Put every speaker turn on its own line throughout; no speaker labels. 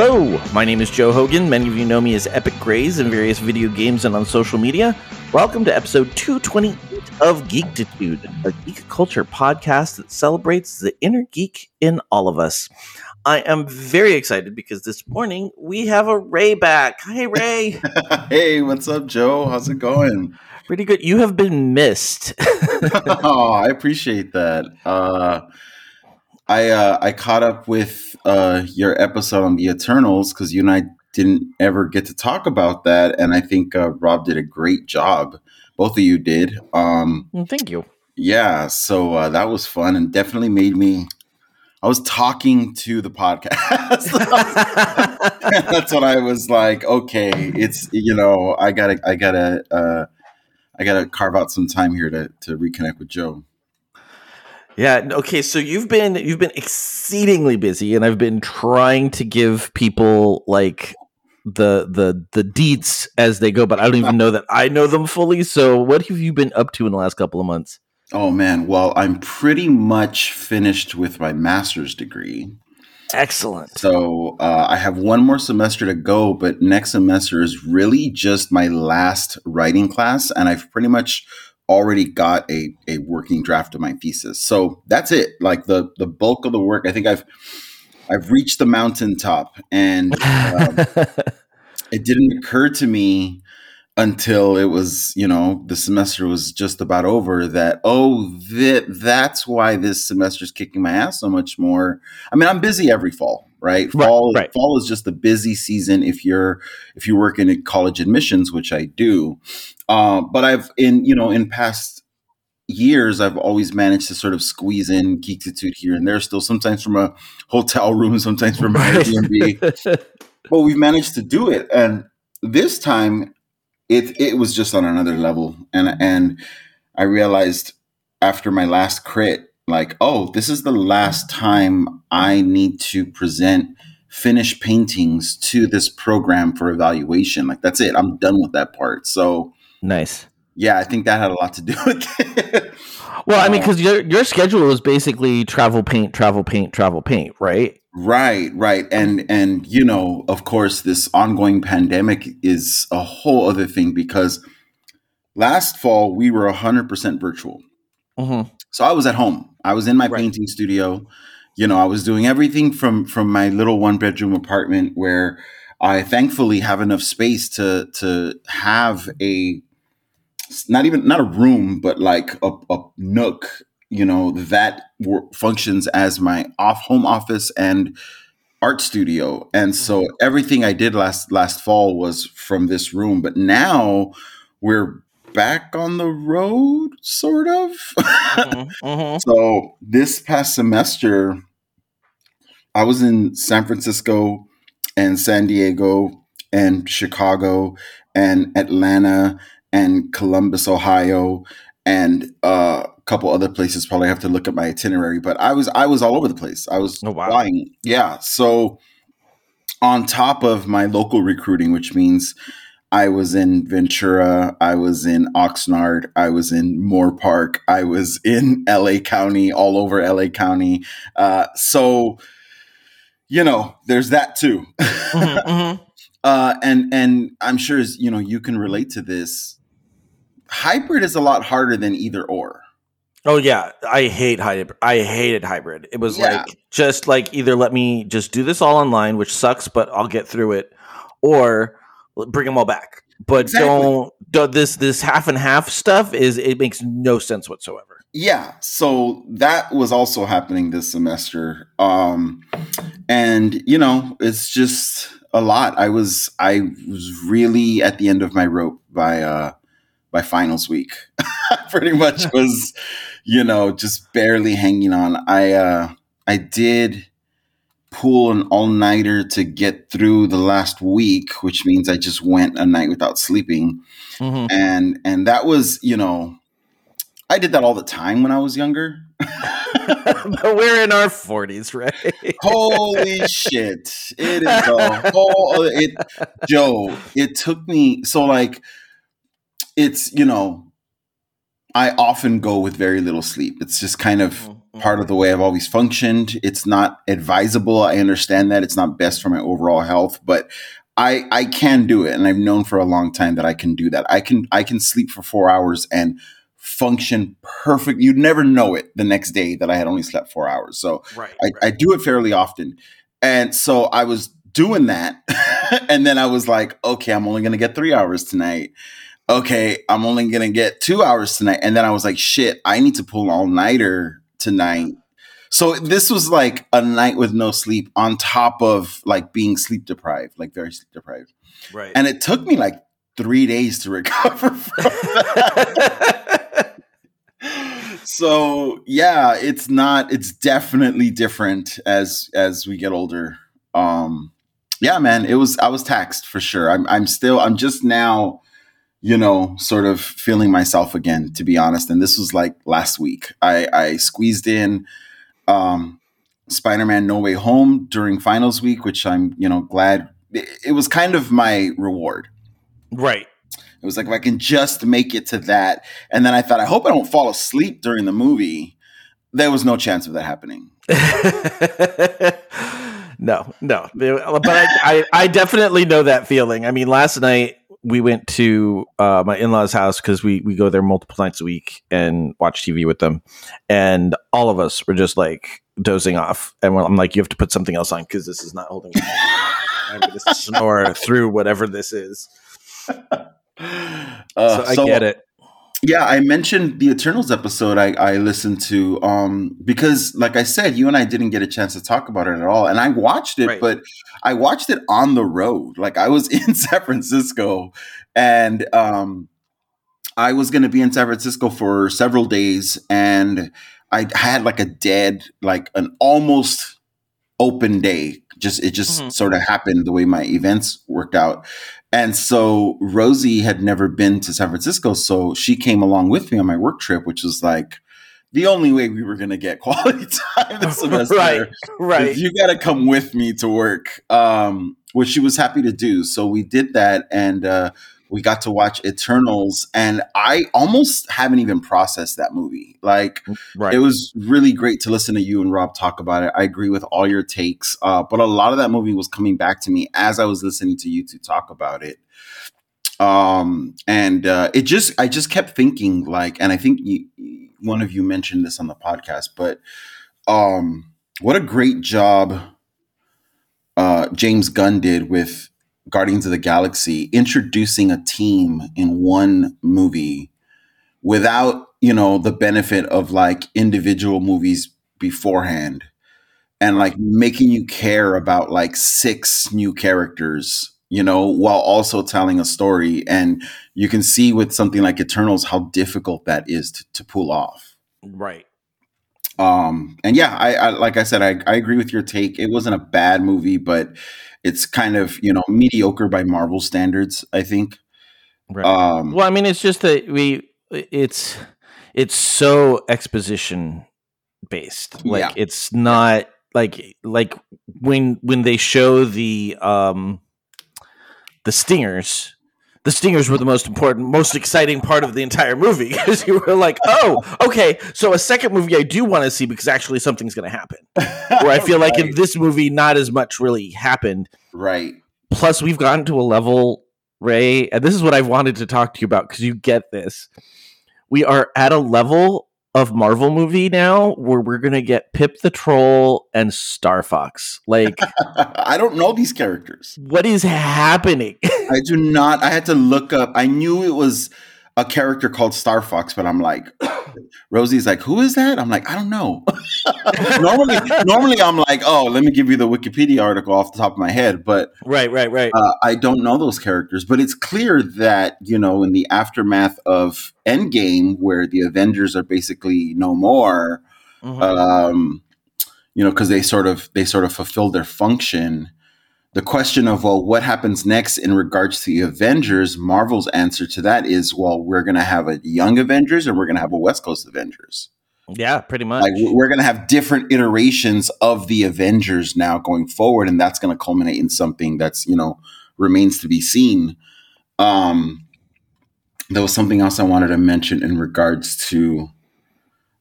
Hello, my name is Joe Hogan. Many of you know me as Epic Grays in various video games and on social media. Welcome to episode 228 of Geektitude, a geek culture podcast that celebrates the inner geek in all of us. I am very excited because this morning we have a Ray back. Hi, Ray.
hey, what's up, Joe? How's it going?
Pretty good. You have been missed.
oh, I appreciate that. Uh, I uh, I caught up with uh, your episode on the Eternals because you and I didn't ever get to talk about that, and I think uh, Rob did a great job. Both of you did. Um,
well, thank you.
Yeah, so uh, that was fun and definitely made me. I was talking to the podcast. That's when I was like, okay, it's you know, I gotta, I gotta, uh, I gotta carve out some time here to to reconnect with Joe.
Yeah. Okay. So you've been you've been exceedingly busy, and I've been trying to give people like the the the deets as they go, but I don't even know that I know them fully. So what have you been up to in the last couple of months?
Oh man, well, I'm pretty much finished with my master's degree.
Excellent.
So uh, I have one more semester to go, but next semester is really just my last writing class, and I've pretty much already got a, a working draft of my thesis. So that's it. Like the the bulk of the work, I think I've I've reached the mountaintop, and um, it didn't occur to me until it was you know the semester was just about over that oh that that's why this semester is kicking my ass so much more i mean i'm busy every fall right? Fall right, right. fall is just the busy season if you're if you work in college admissions which i do. Uh, but i've in you know in past years i've always managed to sort of squeeze in geektitude here and there still sometimes from a hotel room sometimes from my airbnb. But we've managed to do it and this time it it was just on another level. And and i realized after my last crit like oh this is the last time i need to present finished paintings to this program for evaluation like that's it i'm done with that part so
nice
yeah i think that had a lot to do with it
well i mean because your your schedule is basically travel paint travel paint travel paint right
Right, right. And and you know, of course, this ongoing pandemic is a whole other thing because last fall we were 100% virtual. Mm-hmm. So I was at home. I was in my right. painting studio. You know, I was doing everything from from my little one bedroom apartment where I thankfully have enough space to to have a not even not a room, but like a, a nook you know that functions as my off home office and art studio and so mm-hmm. everything i did last last fall was from this room but now we're back on the road sort of mm-hmm. Mm-hmm. so this past semester i was in san francisco and san diego and chicago and atlanta and columbus ohio and uh a couple other places. Probably have to look at my itinerary, but I was I was all over the place. I was oh, wow. flying. Yeah. So on top of my local recruiting, which means I was in Ventura, I was in Oxnard, I was in Moorpark, I was in LA County, all over LA County. Uh, so you know, there's that too. mm-hmm, mm-hmm. Uh, and and I'm sure you know you can relate to this. Hybrid is a lot harder than either or.
Oh yeah, I hate hybrid. I hated hybrid. It was yeah. like just like either let me just do this all online, which sucks, but I'll get through it, or bring them all back. But exactly. don't, don't this this half and half stuff is it makes no sense whatsoever.
Yeah, so that was also happening this semester, um, and you know it's just a lot. I was I was really at the end of my rope by uh, by finals week. Pretty much was you know, just barely hanging on. I uh I did pull an all nighter to get through the last week, which means I just went a night without sleeping. Mm-hmm. And and that was, you know, I did that all the time when I was younger.
but we're in our 40s, right?
Holy shit. It is a whole it Joe, it took me so like it's, you know, I often go with very little sleep. It's just kind of mm-hmm. part of the way I've always functioned. It's not advisable. I understand that it's not best for my overall health, but I I can do it, and I've known for a long time that I can do that. I can I can sleep for four hours and function perfect. You'd never know it the next day that I had only slept four hours. So right, I, right. I do it fairly often, and so I was doing that, and then I was like, okay, I'm only gonna get three hours tonight. Okay, I'm only gonna get two hours tonight, and then I was like, shit, I need to pull all nighter tonight so this was like a night with no sleep on top of like being sleep deprived, like very sleep deprived. Right. And it took me like three days to recover from that. so yeah, it's not it's definitely different as as we get older. Um yeah, man, it was I was taxed for sure. I'm I'm still I'm just now you know, sort of feeling myself again, to be honest. And this was like last week. I, I squeezed in um, Spider-Man: No Way Home during finals week, which I'm you know glad it, it was kind of my reward.
Right.
It was like if I can just make it to that, and then I thought I hope I don't fall asleep during the movie. There was no chance of that happening.
no, no, but I, I, I definitely know that feeling. I mean, last night we went to uh, my in-laws house because we we go there multiple nights a week and watch tv with them. And all of us were just like dozing off. And i'm like you have to put something else on because this is not holding i'm going to snore through whatever this is. Uh, so i so, get it
yeah i mentioned the eternals episode i, I listened to um, because like i said you and i didn't get a chance to talk about it at all and i watched it right. but i watched it on the road like i was in san francisco and um, i was going to be in san francisco for several days and i had like a dead like an almost open day just it just mm-hmm. sort of happened the way my events worked out and so Rosie had never been to San Francisco, so she came along with me on my work trip, which was like the only way we were going to get quality time this semester.
right, right.
You got to come with me to work, um, which she was happy to do. So we did that, and uh, we got to watch Eternals, and I almost haven't even processed that movie. Like, right. it was really great to listen to you and Rob talk about it. I agree with all your takes, uh, but a lot of that movie was coming back to me as I was listening to you two talk about it. Um, and uh, it just, I just kept thinking, like, and I think you, one of you mentioned this on the podcast, but um, what a great job uh, James Gunn did with Guardians of the Galaxy, introducing a team in one movie without, you know, the benefit of like individual movies beforehand and like making you care about like six new characters, you know, while also telling a story. And you can see with something like Eternals how difficult that is to, to pull off.
Right.
Um, and yeah, I, I like I said, I, I agree with your take. It wasn't a bad movie, but it's kind of you know mediocre by Marvel standards. I think.
Right. Um, well, I mean, it's just that we it's it's so exposition based. Like yeah. it's not like like when when they show the um the stingers the stingers were the most important, most exciting part of the entire movie because you were like, oh, okay, so a second movie I do want to see because actually something's going to happen. Where I feel right. like in this movie, not as much really happened.
Right.
Plus, we've gotten to a level, Ray, and this is what I've wanted to talk to you about because you get this. We are at a level of Marvel movie now where we're gonna get Pip the Troll and Star Fox. Like
I don't know these characters.
What is happening?
I do not. I had to look up. I knew it was a character called Star Fox, but I'm like, Rosie's like, who is that? I'm like, I don't know. normally, normally I'm like, oh, let me give you the Wikipedia article off the top of my head, but
right, right, right.
Uh, I don't know those characters, but it's clear that you know, in the aftermath of Endgame, where the Avengers are basically no more, mm-hmm. um, you know, because they sort of they sort of fulfilled their function the question of well what happens next in regards to the avengers marvel's answer to that is well we're going to have a young avengers and we're going to have a west coast avengers.
Yeah pretty much.
like we're going to have different iterations of the avengers now going forward and that's going to culminate in something that's you know remains to be seen. Um there was something else i wanted to mention in regards to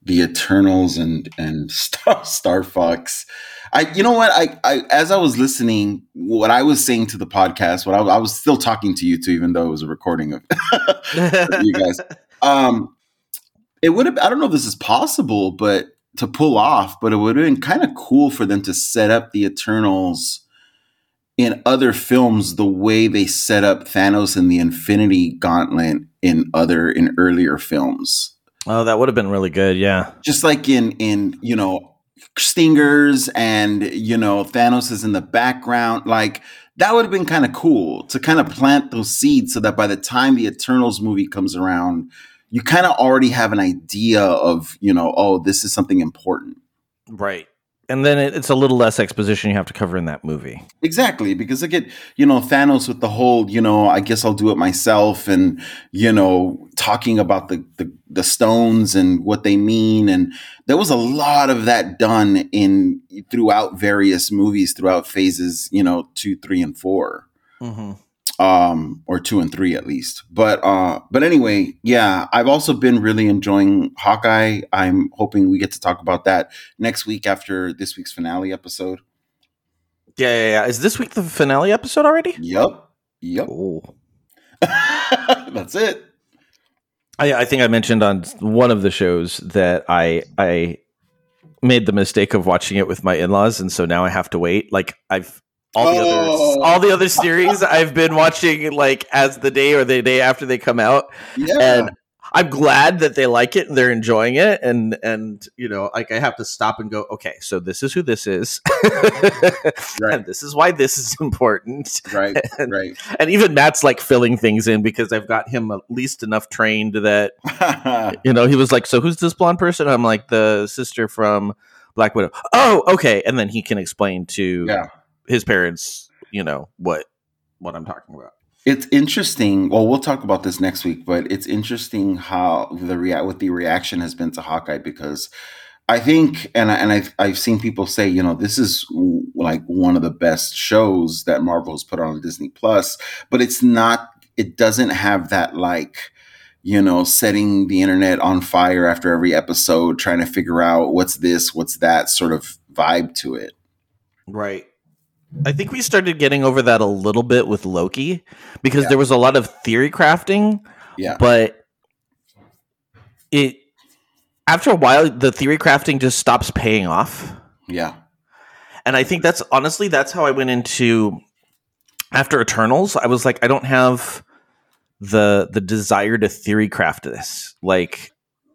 the Eternals and and Star Star Fox. I you know what I, I as I was listening, what I was saying to the podcast, what I, I was still talking to you too, even though it was a recording of you guys. Um, it would have I don't know if this is possible, but to pull off, but it would have been kind of cool for them to set up the Eternals in other films the way they set up Thanos and the Infinity Gauntlet in other in earlier films.
Oh, that would have been really good, yeah.
Just like in in, you know, stingers and, you know, Thanos is in the background, like that would have been kind of cool to kind of plant those seeds so that by the time the Eternals movie comes around, you kind of already have an idea of, you know, oh, this is something important.
Right. And then it's a little less exposition you have to cover in that movie.
Exactly, because I get, you know, Thanos with the whole, you know, I guess I'll do it myself and, you know, talking about the, the, the stones and what they mean. And there was a lot of that done in throughout various movies, throughout phases, you know, two, three, and 4 mm-hmm um, or two and three at least. But uh, but anyway, yeah, I've also been really enjoying Hawkeye. I'm hoping we get to talk about that next week after this week's finale episode.
Yeah, yeah, yeah. Is this week the finale episode already?
Yep. Yep. That's it.
I, I think I mentioned on one of the shows that I I made the mistake of watching it with my in-laws and so now I have to wait. Like I've all the oh. other all the other series I've been watching like as the day or the day after they come out. Yeah. And I'm glad that they like it and they're enjoying it and and you know like I have to stop and go okay so this is who this is right. and this is why this is important
right
and,
right
and even Matt's like filling things in because I've got him at least enough trained that you know he was like so who's this blonde person I'm like the sister from Black Widow oh okay and then he can explain to
yeah
his parents, you know, what what I'm talking about.
It's interesting. Well, we'll talk about this next week, but it's interesting how the rea- what the reaction has been to Hawkeye because I think, and I, and I've I've seen people say, you know, this is like one of the best shows that Marvel has put on Disney Plus, but it's not. It doesn't have that like, you know, setting the internet on fire after every episode, trying to figure out what's this, what's that sort of vibe to it.
Right. I think we started getting over that a little bit with Loki because yeah. there was a lot of theory crafting.
Yeah.
But it after a while the theory crafting just stops paying off.
Yeah.
And I think that's honestly that's how I went into after Eternals. I was like I don't have the the desire to theory craft this. Like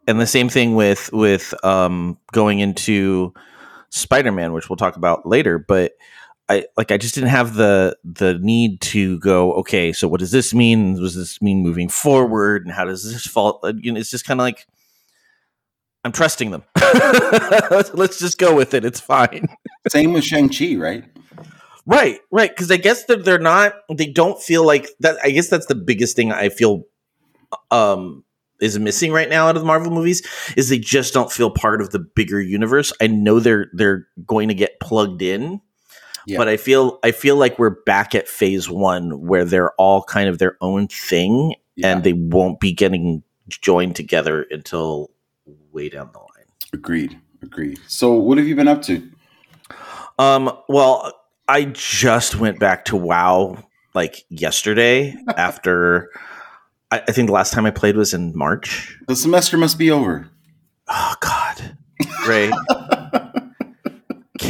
and the same thing with with um going into Spider-Man, which we'll talk about later, but I like I just didn't have the the need to go okay so what does this mean? Does this mean moving forward? And how does this fall? Uh, you know it's just kind of like I'm trusting them. Let's just go with it. It's fine.
Same with Shang-Chi right?
Right right because I guess that they're not they don't feel like that I guess that's the biggest thing I feel um is missing right now out of the Marvel movies is they just don't feel part of the bigger universe. I know they're they're going to get plugged in yeah. But I feel I feel like we're back at phase one where they're all kind of their own thing yeah. and they won't be getting joined together until way down the line.
Agreed. Agreed. So what have you been up to?
Um well, I just went back to WoW like yesterday after I, I think the last time I played was in March.
The semester must be over.
Oh God. Ray.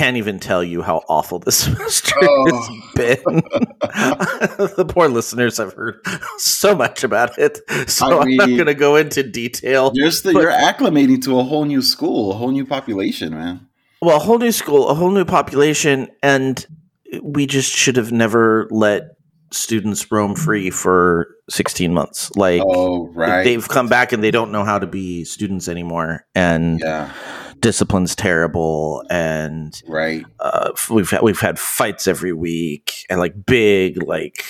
can't even tell you how awful this semester oh. has been. the poor listeners have heard so much about it, so I am not going to go into detail.
You're acclimating to a whole new school, a whole new population, man.
Well, a whole new school, a whole new population, and we just should have never let students roam free for 16 months. Like,
oh, right.
they've come back and they don't know how to be students anymore, and
yeah
discipline's terrible and
right.
uh, we've had, we've had fights every week and like big like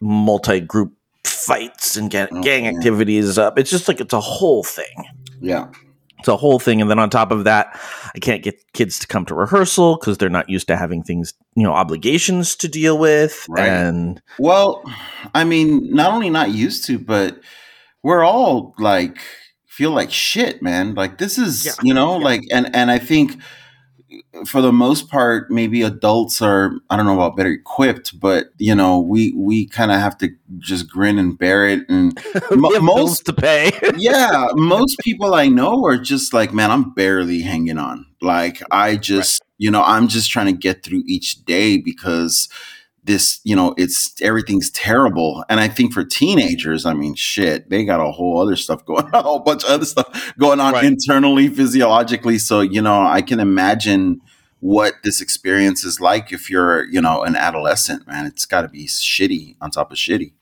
multi-group fights and gang, oh, gang activities up. It's just like it's a whole thing.
Yeah.
It's a whole thing. And then on top of that i can't get kids to come to rehearsal because they're not used to having things you know obligations to deal with. Right. and
well i mean not only not used to but we're all like feel like shit, man. Like this is, yeah. you know, yeah. like and and I think for the most part, maybe adults are I don't know about better equipped, but you know, we we kind of have to just grin and bear it. And
mo- most to pay.
yeah, most people I know are just like, man, I'm barely hanging on. Like I just, right. you know, I'm just trying to get through each day because this, you know, it's everything's terrible. And I think for teenagers, I mean, shit, they got a whole other stuff going on, a whole bunch of other stuff going on right. internally, physiologically. So, you know, I can imagine what this experience is like if you're, you know, an adolescent, man. It's got to be shitty on top of shitty.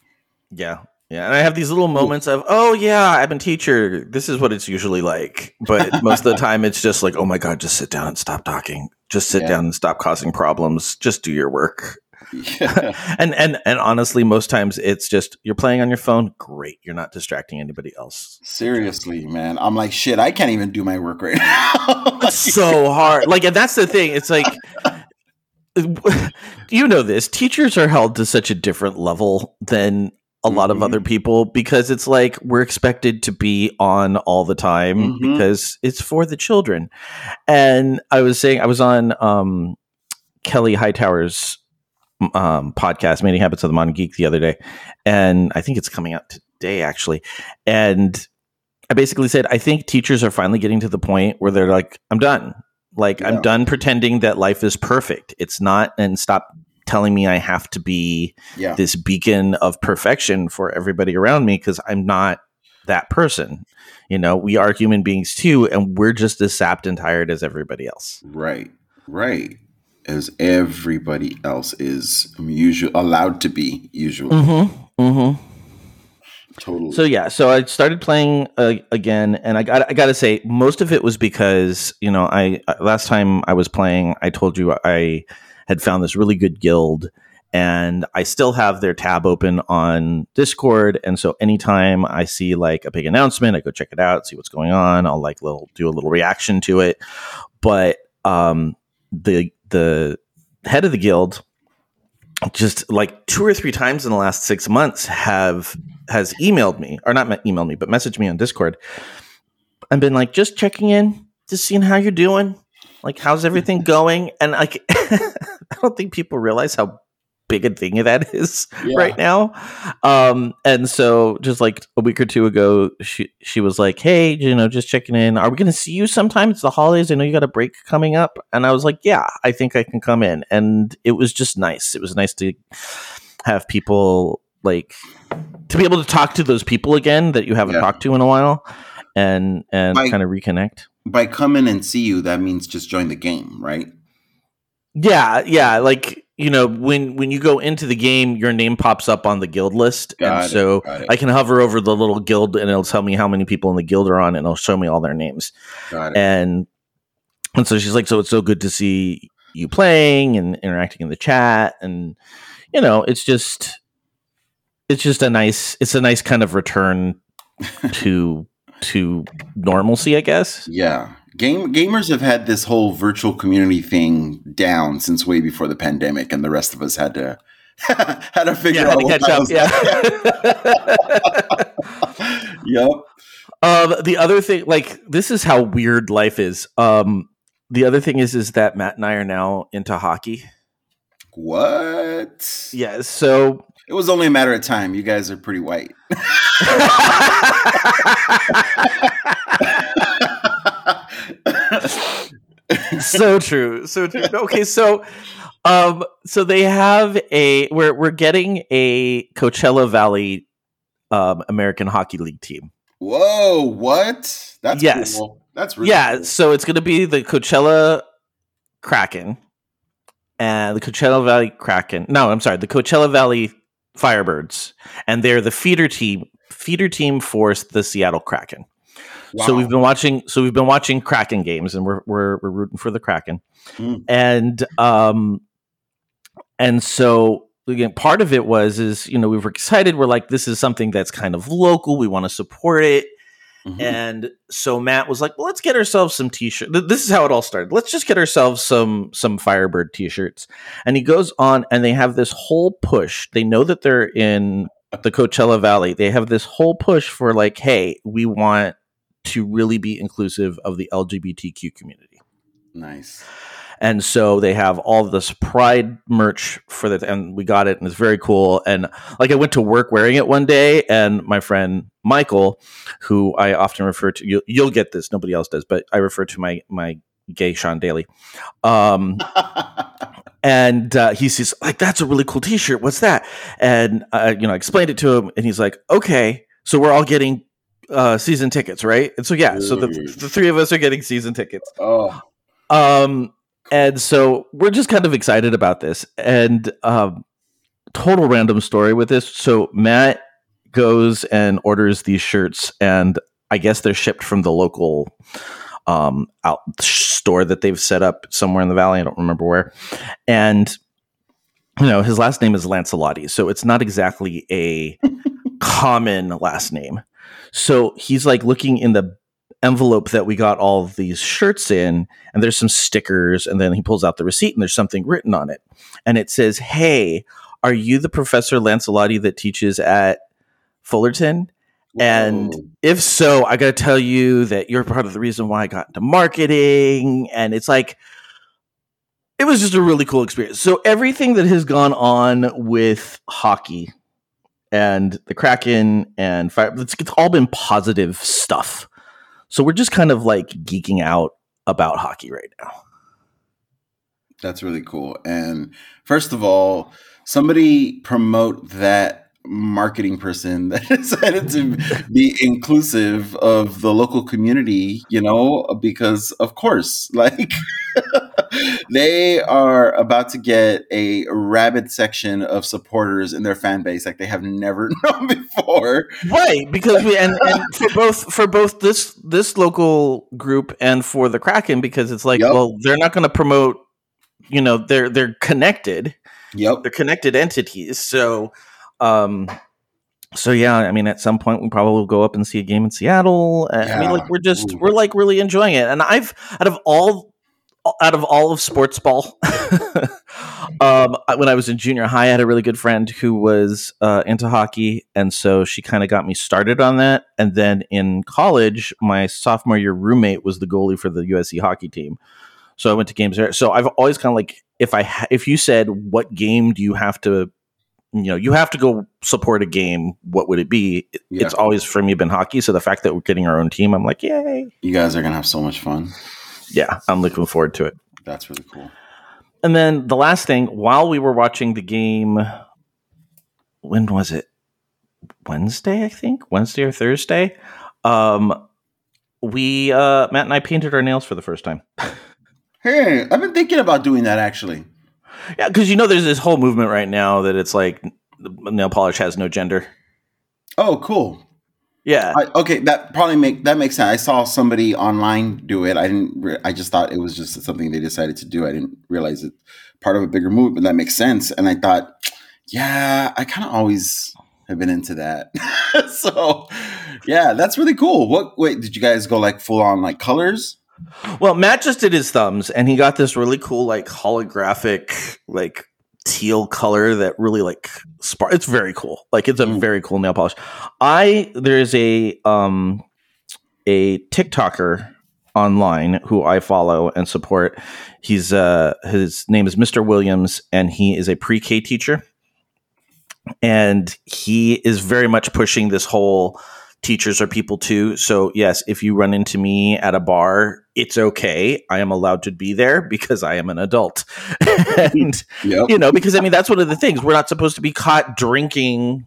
Yeah. Yeah, and I have these little moments of, oh yeah, I'm a teacher. This is what it's usually like. But most of the time, it's just like, oh my god, just sit down and stop talking. Just sit yeah. down and stop causing problems. Just do your work. Yeah. and and and honestly, most times it's just you're playing on your phone. Great, you're not distracting anybody else.
Seriously, man, I'm like shit. I can't even do my work right now.
it's so hard. Like, and that's the thing. It's like you know this. Teachers are held to such a different level than a lot mm-hmm. of other people because it's like we're expected to be on all the time mm-hmm. because it's for the children. And I was saying I was on um, Kelly Hightower's um, podcast, Many Habits of the Modern Geek, the other day, and I think it's coming out today actually. And I basically said I think teachers are finally getting to the point where they're like, I'm done. Like yeah. I'm done pretending that life is perfect. It's not, and stop telling me I have to be yeah. this beacon of perfection for everybody around me because I'm not that person. You know, we are human beings too, and we're just as sapped and tired as everybody else.
Right, right as everybody else is usually allowed to be usually.
Mm-hmm. Mm-hmm. Totally. So yeah, so I started playing uh, again, and I got I got to say, most of it was because you know I uh, last time I was playing, I told you I had found this really good guild, and I still have their tab open on Discord, and so anytime I see like a big announcement, I go check it out, see what's going on. I'll like little do a little reaction to it, but um, the the head of the guild just like two or three times in the last six months have has emailed me or not emailed me but messaged me on discord and been like just checking in just seeing how you're doing. Like how's everything going? And like i don't think people realize how big a thing that is yeah. right now. Um, and so just like a week or two ago, she she was like, "Hey, you know, just checking in. Are we going to see you sometime? It's the holidays. I know you got a break coming up." And I was like, "Yeah, I think I can come in." And it was just nice. It was nice to have people like to be able to talk to those people again that you haven't yeah. talked to in a while, and and kind of reconnect.
By come in and see you, that means just join the game, right?
Yeah, yeah. Like you know when when you go into the game your name pops up on the guild list got and it, so i can hover over the little guild and it'll tell me how many people in the guild are on and it'll show me all their names. And and so she's like so it's so good to see you playing and interacting in the chat and you know it's just it's just a nice it's a nice kind of return to to normalcy i guess.
Yeah Game gamers have had this whole virtual community thing down since way before the pandemic, and the rest of us had to had to figure yeah, out what catch up. Yeah. yep.
Um, the other thing, like this, is how weird life is. Um, the other thing is, is that Matt and I are now into hockey.
What?
Yeah. So
it was only a matter of time. You guys are pretty white.
so true. So true. Okay, so um so they have a we're we're getting a Coachella Valley um American Hockey League team.
Whoa, what? That's yes. Cool. That's
really Yeah, cool. so it's going to be the Coachella Kraken and the Coachella Valley Kraken. No, I'm sorry, the Coachella Valley Firebirds and they're the feeder team feeder team for the Seattle Kraken. Wow. So we've been watching. So we've been watching Kraken games, and we're we're, we're rooting for the Kraken, mm. and um, and so again, part of it was is you know we were excited. We're like, this is something that's kind of local. We want to support it. Mm-hmm. And so Matt was like, well, let's get ourselves some t-shirts. This is how it all started. Let's just get ourselves some some Firebird t-shirts. And he goes on and they have this whole push. They know that they're in the Coachella Valley. They have this whole push for like, hey, we want to really be inclusive of the LGBTQ community.
Nice.
And so they have all this pride merch for that, and we got it, and it's very cool. And like I went to work wearing it one day, and my friend Michael, who I often refer to, you'll, you'll get this, nobody else does, but I refer to my my gay Sean Daly. Um, and uh, he says, like, that's a really cool T-shirt. What's that? And uh, you know, I explained it to him, and he's like, okay, so we're all getting uh, season tickets, right? And so yeah, so the, the three of us are getting season tickets.
Oh.
Um, and so we're just kind of excited about this. And um, total random story with this. So Matt goes and orders these shirts, and I guess they're shipped from the local um, out store that they've set up somewhere in the valley. I don't remember where. And you know, his last name is Lancelotti, so it's not exactly a common last name. So he's like looking in the envelope that we got all these shirts in, and there's some stickers, and then he pulls out the receipt, and there's something written on it, and it says, "Hey, are you the Professor Lancelotti that teaches at Fullerton?" Whoa. And if so, I got to tell you that you're part of the reason why I got into marketing, and it's like it was just a really cool experience. So everything that has gone on with hockey and the Kraken and Fire, it's, it's all been positive stuff. So we're just kind of like geeking out about hockey right now.
That's really cool. And first of all, somebody promote that marketing person that decided to be inclusive of the local community, you know, because of course, like they are about to get a rabid section of supporters in their fan base like they have never known before.
Right, because we and, and for both for both this this local group and for the Kraken because it's like, yep. well, they're not going to promote, you know, they're they're connected.
Yep.
They're connected entities. So um, so yeah, I mean, at some point we probably will go up and see a game in Seattle. Yeah. I mean, like we're just Ooh. we're like really enjoying it. And I've out of all out of all of sports ball, um, when I was in junior high, I had a really good friend who was uh, into hockey, and so she kind of got me started on that. And then in college, my sophomore year roommate was the goalie for the USC hockey team. So I went to games there. So I've always kind of like if I ha- if you said what game do you have to you know you have to go support a game what would it be? Yeah. it's always for me been hockey so the fact that we're getting our own team i'm like yay.
You guys are gonna have so much fun.
Yeah i'm looking forward to it.
That's really cool.
And then the last thing while we were watching the game when was it? Wednesday i think? Wednesday or thursday? Um we uh matt and i painted our nails for the first time.
Hey i've been thinking about doing that actually
yeah, because you know, there's this whole movement right now that it's like nail polish has no gender.
Oh, cool.
Yeah.
I, okay, that probably make that makes sense. I saw somebody online do it. I didn't. Re- I just thought it was just something they decided to do. I didn't realize it part of a bigger movement. That makes sense. And I thought, yeah, I kind of always have been into that. so, yeah, that's really cool. What? Wait, did you guys go like full on like colors?
Well, Matt just did his thumbs, and he got this really cool, like holographic, like teal color that really like spark. It's very cool. Like it's a mm. very cool nail polish. I there's a um a TikToker online who I follow and support. He's uh his name is Mr. Williams, and he is a pre-K teacher, and he is very much pushing this whole teachers are people too. So, yes, if you run into me at a bar, it's okay. I am allowed to be there because I am an adult. and, yep. you know, because I mean, that's one of the things. We're not supposed to be caught drinking,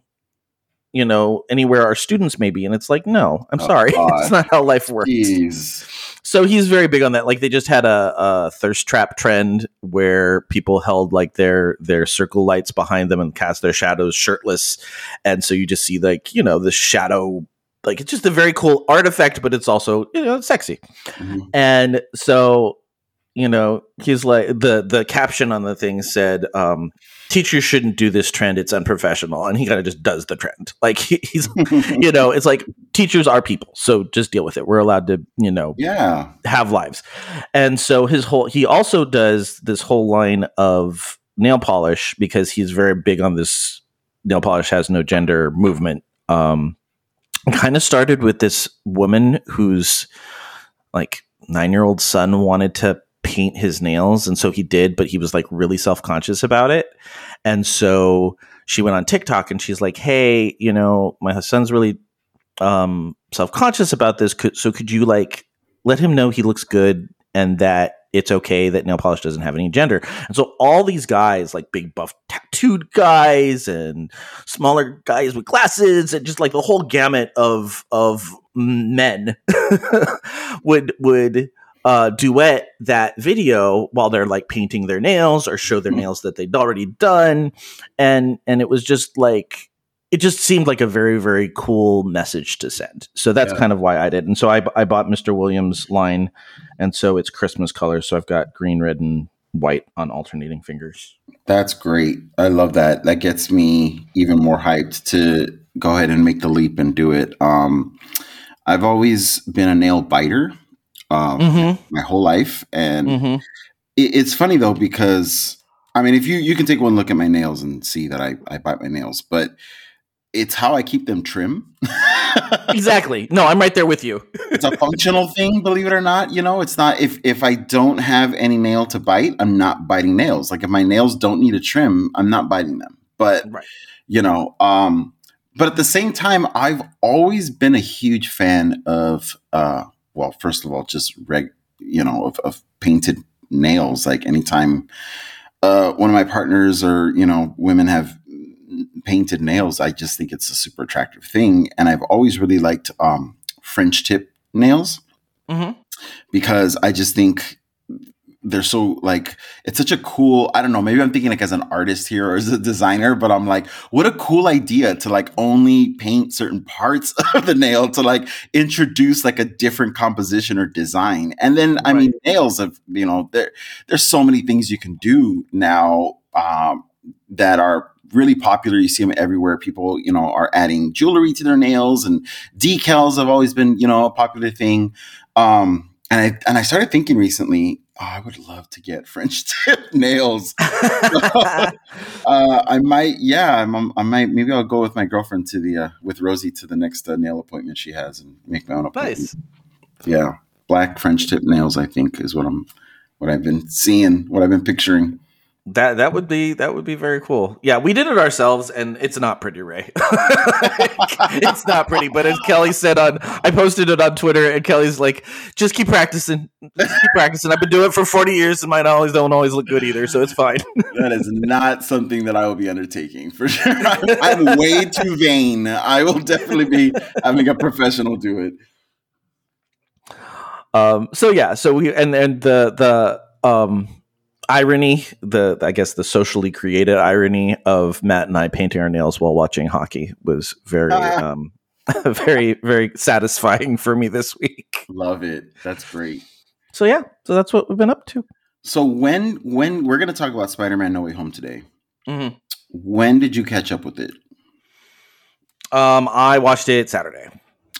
you know, anywhere our students may be. And it's like, no, I'm oh, sorry. it's not how life works. Jeez. So he's very big on that. Like they just had a, a, thirst trap trend where people held like their their circle lights behind them and cast their shadows shirtless, and so you just see like you know the shadow like it's just a very cool artifact, but it's also you know sexy. Mm-hmm. And so you know he's like the the caption on the thing said um, teachers shouldn't do this trend. It's unprofessional. And he kind of just does the trend. Like he, he's you know it's like teachers are people so just deal with it. We're allowed to you know
yeah.
have lives. And so his whole he also does this whole line of nail polish because he's very big on this nail polish has no gender movement um kind of started with this woman whose like nine year old son wanted to paint his nails. And so he did, but he was like really self conscious about it. And so she went on TikTok and she's like, Hey, you know, my son's really um, self conscious about this. So could you like let him know he looks good and that it's okay that nail polish doesn't have any gender. And so all these guys, like big buff tattooed guys and smaller guys with glasses and just like the whole gamut of of men would would uh, duet that video while they're like painting their nails or show their mm-hmm. nails that they'd already done and and it was just like it just seemed like a very very cool message to send so that's yeah. kind of why i did and so I, I bought mr williams line and so it's christmas colors so i've got green red and white on alternating fingers
that's great i love that that gets me even more hyped to go ahead and make the leap and do it um i've always been a nail biter um, mm-hmm. my whole life. And mm-hmm. it, it's funny though because I mean, if you you can take one look at my nails and see that I I bite my nails, but it's how I keep them trim.
exactly. No, I'm right there with you.
it's a functional thing, believe it or not. You know, it's not if if I don't have any nail to bite, I'm not biting nails. Like if my nails don't need a trim, I'm not biting them. But right. you know, um, but at the same time, I've always been a huge fan of uh, well, first of all, just reg, you know, of, of painted nails. Like anytime uh, one of my partners or you know women have painted nails, I just think it's a super attractive thing. And I've always really liked um, French tip nails mm-hmm. because I just think they're so like it's such a cool i don't know maybe i'm thinking like as an artist here or as a designer but i'm like what a cool idea to like only paint certain parts of the nail to like introduce like a different composition or design and then i mean nails have you know there there's so many things you can do now um, that are really popular you see them everywhere people you know are adding jewelry to their nails and decals have always been you know a popular thing um and I and I started thinking recently Oh, I would love to get French tip nails. uh, I might, yeah, I'm, i might. Maybe I'll go with my girlfriend to the uh, with Rosie to the next uh, nail appointment she has and make my own appointment. Nice. Yeah, black French tip nails. I think is what I'm, what I've been seeing, what I've been picturing.
That that would be that would be very cool. Yeah, we did it ourselves, and it's not pretty, Ray. it's not pretty, but as Kelly said on, I posted it on Twitter, and Kelly's like, "Just keep practicing, just keep practicing." I've been doing it for forty years, and mine always don't always look good either, so it's fine.
that is not something that I will be undertaking for sure. I'm, I'm way too vain. I will definitely be having a professional do it.
Um. So yeah. So we and and the the um irony, the I guess the socially created irony of Matt and I painting our nails while watching hockey was very ah. um, very very satisfying for me this week.
Love it. That's great.
So yeah, so that's what we've been up to.
So when when we're going to talk about Spider-Man No Way Home today. Mm-hmm. When did you catch up with it?
Um, I watched it Saturday.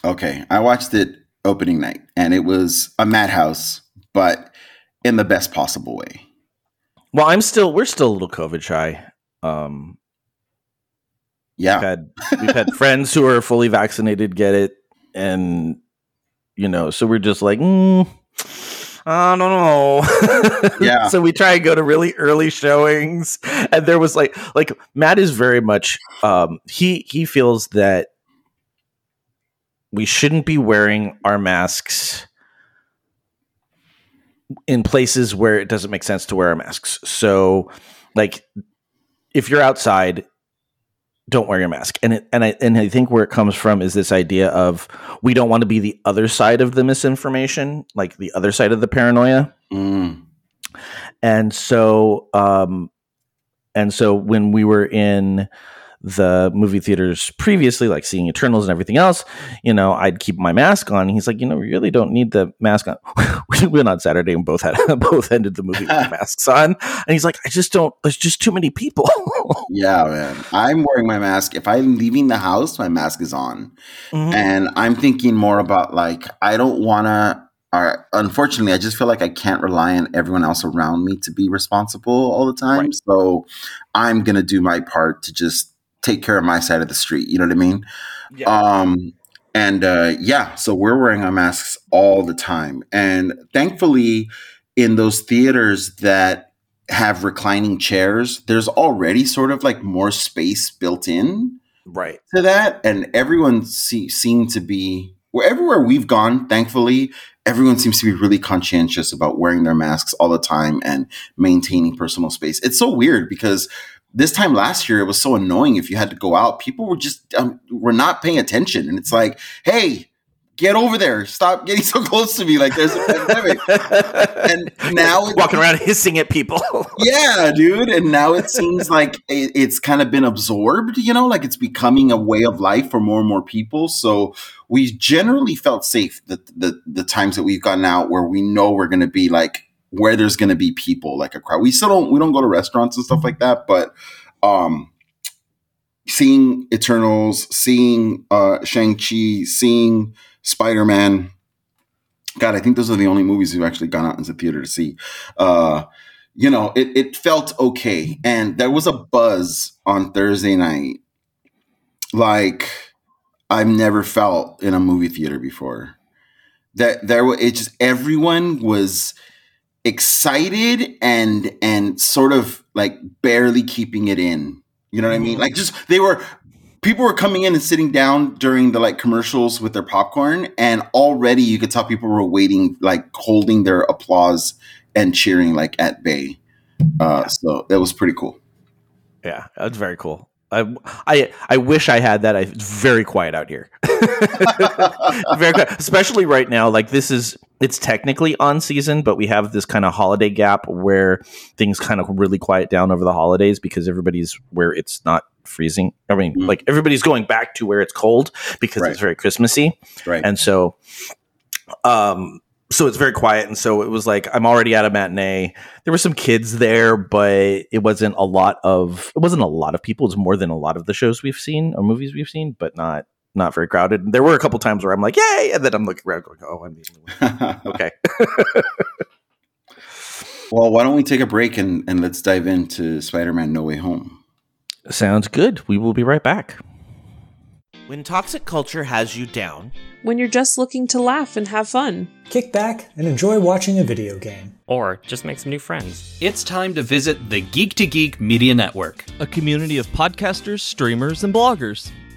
Okay, I watched it opening night, and it was a madhouse, but in the best possible way.
Well, I'm still we're still a little COVID shy. Um,
yeah,
we've had, we've had friends who are fully vaccinated get it, and you know, so we're just like, mm, I don't know. yeah. so we try and go to really early showings, and there was like, like Matt is very much, um, he he feels that we shouldn't be wearing our masks in places where it doesn't make sense to wear masks. So, like, if you're outside, don't wear your mask. And it, and I and I think where it comes from is this idea of we don't want to be the other side of the misinformation, like the other side of the paranoia. Mm. And so, um, and so when we were in the movie theaters previously, like seeing Eternals and everything else, you know, I'd keep my mask on. He's like, you know, we really don't need the mask on. we went on Saturday and both had both ended the movie with masks on. And he's like, I just don't. There's just too many people.
yeah, man. I'm wearing my mask. If I'm leaving the house, my mask is on, mm-hmm. and I'm thinking more about like I don't want to are unfortunately, I just feel like I can't rely on everyone else around me to be responsible all the time. Right. So I'm gonna do my part to just take care of my side of the street. You know what I mean? Yeah. Um, And uh, yeah, so we're wearing our masks all the time. And thankfully, in those theaters that have reclining chairs, there's already sort of like more space built in
right
to that. And everyone se- seemed to be, well, everywhere we've gone, thankfully, everyone seems to be really conscientious about wearing their masks all the time and maintaining personal space. It's so weird because this time last year it was so annoying if you had to go out. People were just um, were not paying attention. And it's like hey get over there. Stop getting so close to me. Like there's a pandemic.
And now walking around hissing at people.
Yeah dude. And now it seems like it, it's kind of been absorbed you know? Like it's becoming a way of life for more and more people. So we generally felt safe the, the, the times that we've gotten out where we know we're going to be like where there's going to be people like a crowd. We still don't we don't go to restaurants and stuff like that, but um seeing Eternals, seeing uh Shang-Chi, seeing Spider-Man God, I think those are the only movies we've actually gone out into theater to see. Uh you know, it, it felt okay. And there was a buzz on Thursday night like I've never felt in a movie theater before. That there was it just everyone was excited and and sort of like barely keeping it in. You know what I mean? Mm-hmm. Like just they were people were coming in and sitting down during the like commercials with their popcorn and already you could tell people were waiting like holding their applause and cheering like at bay. Uh so that was pretty cool.
Yeah, that's very cool. I, I I wish I had that. I, it's very quiet out here. very quiet, especially right now. Like this is it's technically on season, but we have this kind of holiday gap where things kind of really quiet down over the holidays because everybody's where it's not freezing. I mean, mm. like everybody's going back to where it's cold because right. it's very Christmassy,
right?
And so, um, so it's very quiet and so it was like i'm already at a matinee there were some kids there but it wasn't a lot of it wasn't a lot of people It's more than a lot of the shows we've seen or movies we've seen but not not very crowded there were a couple times where i'm like yay and then i'm looking around going oh i'm the only okay
well why don't we take a break and, and let's dive into spider-man no way home
sounds good we will be right back when toxic culture has you down
when you're just looking to laugh and have fun.
Kick back and enjoy watching a video game.
Or just make some new friends.
It's time to visit the Geek to Geek Media Network,
a community of podcasters, streamers, and bloggers.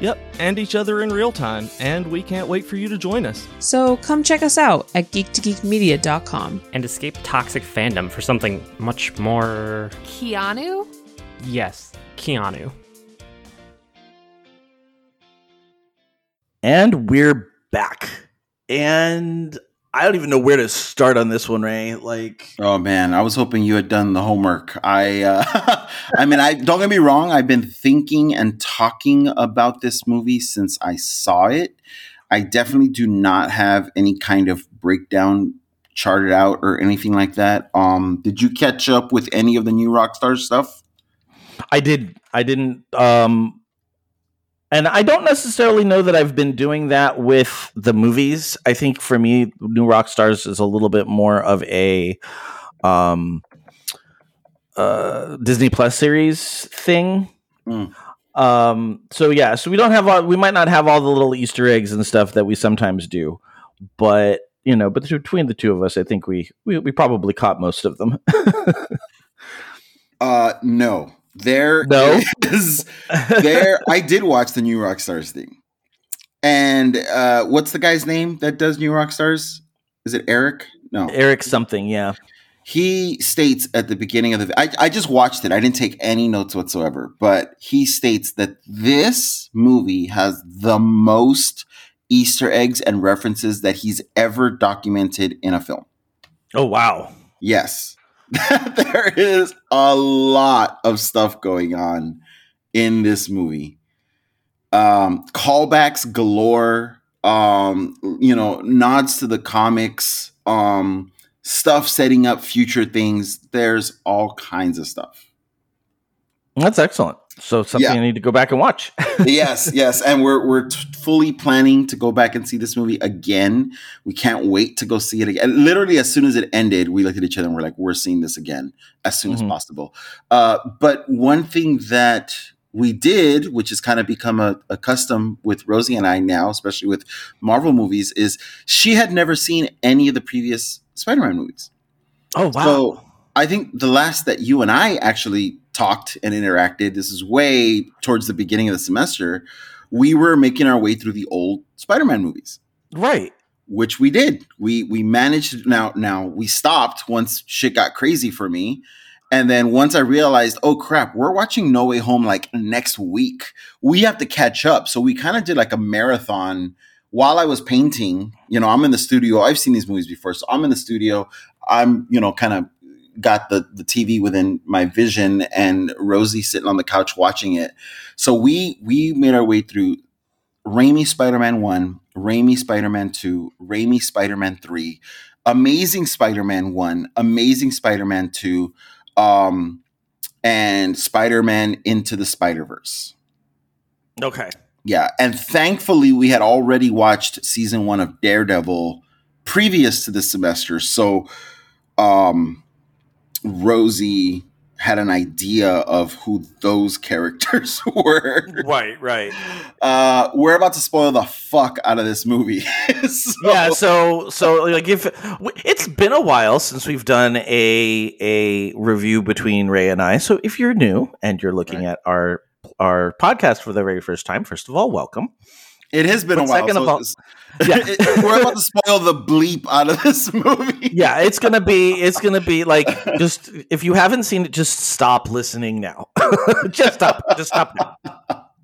Yep, and each other in real time. And we can't wait for you to join us.
So come check us out at geektogeekmedia.com.
And escape toxic fandom for something much more.
Keanu?
Yes, Keanu.
And we're back. And I don't even know where to start on this one, Ray. Like,
oh man, I was hoping you had done the homework. I, uh, I mean, I don't get me wrong. I've been thinking and talking about this movie since I saw it. I definitely do not have any kind of breakdown charted out or anything like that. Um, did you catch up with any of the new Rockstar stuff?
I did. I didn't. Um, and I don't necessarily know that I've been doing that with the movies. I think for me, New Rockstars is a little bit more of a um, uh, Disney Plus series thing. Mm. Um, so yeah, so we don't have all, we might not have all the little Easter eggs and stuff that we sometimes do, but you know, but between the two of us, I think we we, we probably caught most of them.
uh, no, there
no.
is there. I did watch the New Rockstars thing, and uh, what's the guy's name that does New Rockstars? Is it Eric? No,
Eric something. Yeah.
He states at the beginning of the. I, I just watched it. I didn't take any notes whatsoever. But he states that this movie has the most Easter eggs and references that he's ever documented in a film.
Oh wow!
Yes, there is a lot of stuff going on in this movie. Um, callbacks galore. um, you know, nods to the comics, um, stuff setting up future things. There's all kinds of stuff.
That's excellent. So something
Yeah.
I need to go back and watch.
yes, yes, and we're we're t- fully planning to go back and see this movie again. We can't wait to go see it again. Literally, as soon as it ended, we looked at each other and we're like, "We're seeing this again as soon
Mhm.
as possible." Uh, but one thing that we did, which has kind of become a, a custom with Rosie and I now, especially with Marvel movies, is she had never seen any of the previous Spider-Man movies.
oh wow.
So I think the last that you and I actually talked and interacted, this is way towards the beginning of the semester, we were making our way through the old Spider-Man movies,
right.
which we did. We we managed now now we stopped once shit got crazy for me. And then once I realized, oh crap, we're watching No Way Home like next week. We have to catch up. So we kind of did like a marathon while I was painting. You know, I'm in the studio. I've seen these movies before. So I'm in the studio. I'm, you know, kind of got the the TV within my vision and Rosie sitting on the couch watching it. So we we made our way through Raimi Spider-Man 1, Raimi Spider-Man 2, Raimi Spider-Man 3, Amazing Spider-Man 1, Amazing Spider-Man 2, um and Spider-Man into the Spider-Verse.
Okay.
Yeah, and thankfully we had already watched season 1 of Daredevil previous to this semester. So um Rosie had an idea of who those characters were.
Right, right.
Uh, we're about to spoil the fuck out of this movie. So-
yeah so so like if it's been a while since we've done a a review between ray and i so if you're new and you're looking
Right.
at our our podcast for the very first time first of all welcome
it has been
But
a while.
second
so
of all- Yeah.
it- we're about to spoil the bleep out of this movie.
yeah it's gonna be it's gonna be like just if you haven't seen it just stop listening now just stop just stop now.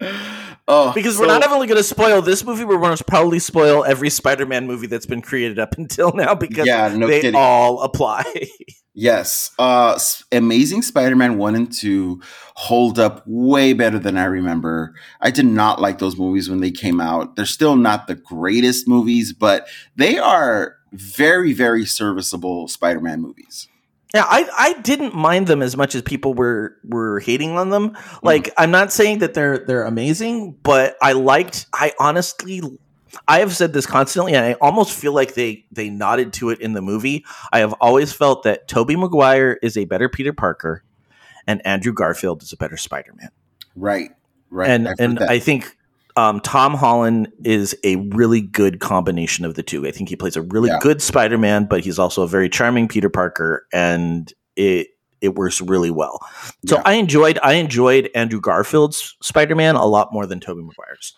Oh,
because we're
so-
not only gonna spoil this movie we're gonna probably spoil every spider-man movie that's been created up until now because
Yeah, no
they
kidding.
all apply
Yes. Uh Amazing Spider-Man 1 and 2 hold up way better than I remember. I did not like those movies when they came out. They're still not the greatest movies, but they are very very serviceable Spider-Man movies.
Yeah, I, I didn't mind them as much as people were were hating on them. Like mm. I'm not saying that they're they're amazing, but I liked I honestly I have said this constantly and I almost feel like they they nodded to it in the movie. I have always felt that Tobey Maguire is a better Peter Parker and Andrew Garfield is a better Spider-Man.
Right. Right.
and and
that.
I think um, Tom Holland is a really good combination of the two. I think he plays a really
Yeah.
good Spider Man, but he's also a very charming Peter Parker, and it it works really well. So
Yeah.
I enjoyed I enjoyed Andrew Garfield's Spider Man a lot more than Tobey Maguire's.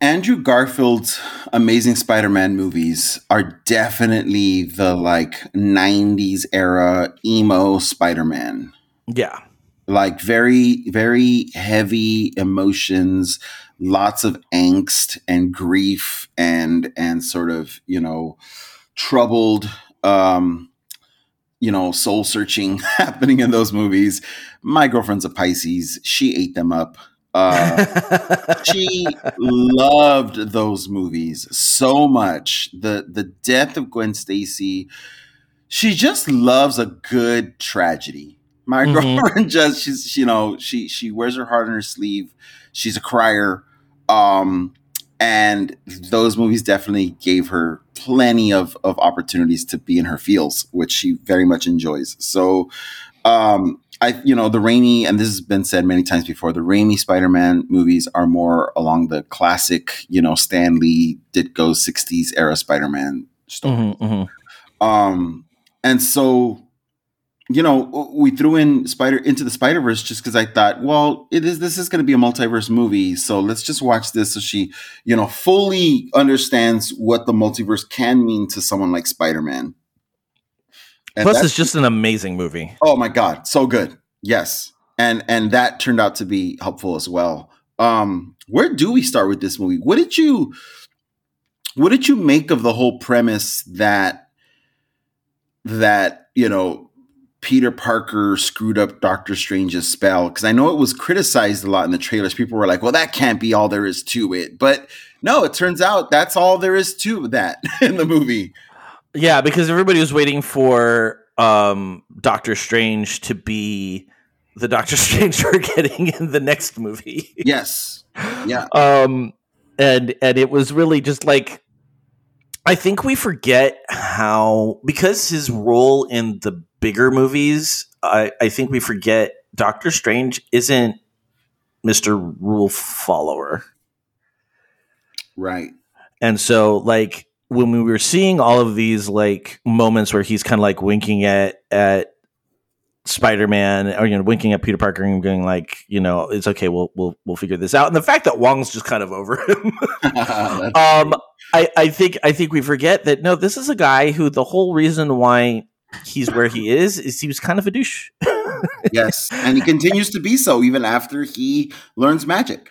Andrew Garfield's Amazing Spider-Man movies are definitely the like 90s era emo Spider-Man.
Yeah,
Like very very heavy emotions, lots of angst and grief and and sort of, you know, troubled um you know, soul searching happening in those movies. My girlfriend's a Pisces. She ate them up. Uh she loved those movies so much. The the death of Gwen Stacy. She just loves a good tragedy. My
Mhm.
girlfriend just she's you know she she wears her heart on her sleeve. She's a crier. Um and those movies definitely gave her plenty of of opportunities to be in her fields, which she very much enjoys. So um I, you know, the Raimi, and this has been said many times before, the Raimi Spider-Man movies are more along the classic, you know, Stan Lee Ditko 60s era Spider-Man story.
Mhm, mhm.
Um, and so, you know, we threw in Spider into the Spider Verse just because I thought, well, it is this is going to be a multiverse movie, so let's just watch this so she, you know, fully understands what the multiverse can mean to someone like Spider-Man.
Plus, it's just an amazing movie.
Oh my god, so good. Yes. And and that turned out to be helpful as well. Um where do we start with this movie? What did you what did you make of the whole premise that that, you know, Peter Parker screwed up Doctor Strange's spell? Cuz I know it was criticized a lot in the trailers. People were like, "Well, that can't be all there is to it." But No, it turns out that's all there is to that in the movie.
Yeah, because everybody was waiting for um, Doctor Strange to be the Doctor Strange we're getting in the next movie.
Yes. Yeah.
Um, and and it was really just like I think we forget how because his role in the bigger movies, I, I think we forget Doctor Strange isn't Mr. Rule follower.
Right.
And so like when we were seeing all of these like moments where he's kind of like winking at at Spider-Man or you know winking at Peter Parker and going like you know it's okay we'll we'll we'll figure this out and the fact that Wong's just kind of over him um I I think I think we forget that no this is a guy who the whole reason why he's where he is is he was kind of a douche
yes and he continues to be so even after he learns magic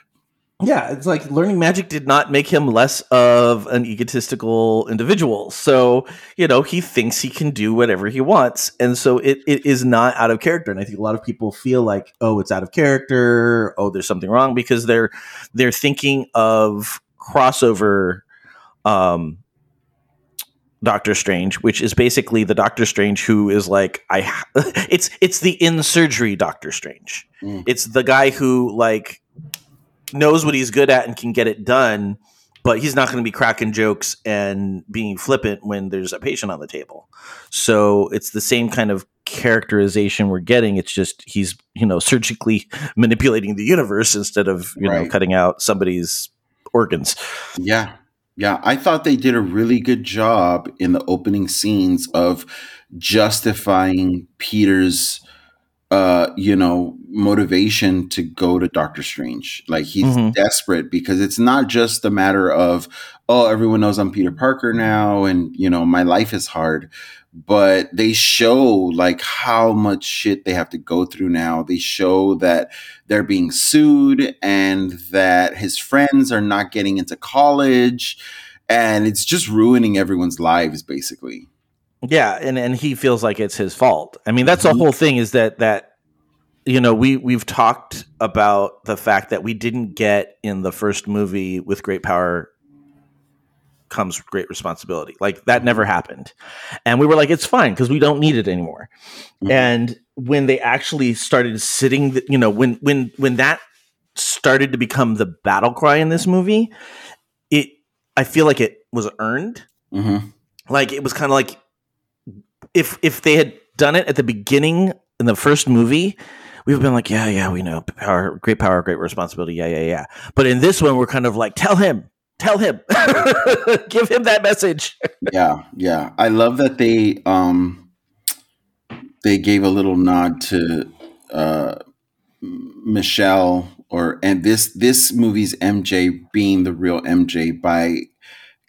yeah, it's like learning magic did not make him less of an egotistical individual. So, you know, he thinks he can do whatever he wants. And so it, it is not out of character. And I think a lot of people feel like, oh, it's out of character. Oh, there's something wrong because they're they're thinking of crossover um Doctor Strange, which is basically the Doctor Strange who is like I it's it's the in surgery Doctor Strange. Mm. It's the guy who like knows what he's good at and can get it done, but he's not going to be cracking jokes and being flippant when there's a patient on the table. So it's the same kind of characterization we're getting. It's just he's, you know, surgically manipulating the universe instead of, you right. know, cutting out somebody's organs.
Yeah. Yeah, I thought they did a really good job in the opening scenes of justifying Peter's uh, you know, motivation to go to Doctor Strange. Like he's mm-hmm. desperate because it's not just a matter of, oh, everyone knows I'm Peter Parker now and, you know, my life is hard. But they show like how much shit they have to go through now. They show that they're being sued and that his friends are not getting into college. And it's just ruining everyone's lives, basically.
Yeah, and and he feels like it's his fault. I mean, that's the mm-hmm. whole thing is that that you know, we we've talked about the fact that we didn't get in the first movie with great power comes great responsibility. Like that never happened. And we were like it's fine because we don't need it anymore. Mm-hmm. And when they actually started sitting, the, you know, when when when that started to become the battle cry in this movie, it I feel like it was earned. Mm-hmm. Like it was kind of like if if they had done it at the beginning in the first movie, we've been like, yeah, yeah, we know power, great power, great responsibility. Yeah, yeah, yeah. But in this one, we're kind of like, tell him, tell him, give him that message.
yeah, yeah. I love that they um they gave a little nod to uh Michelle or and this this movie's MJ being the real MJ by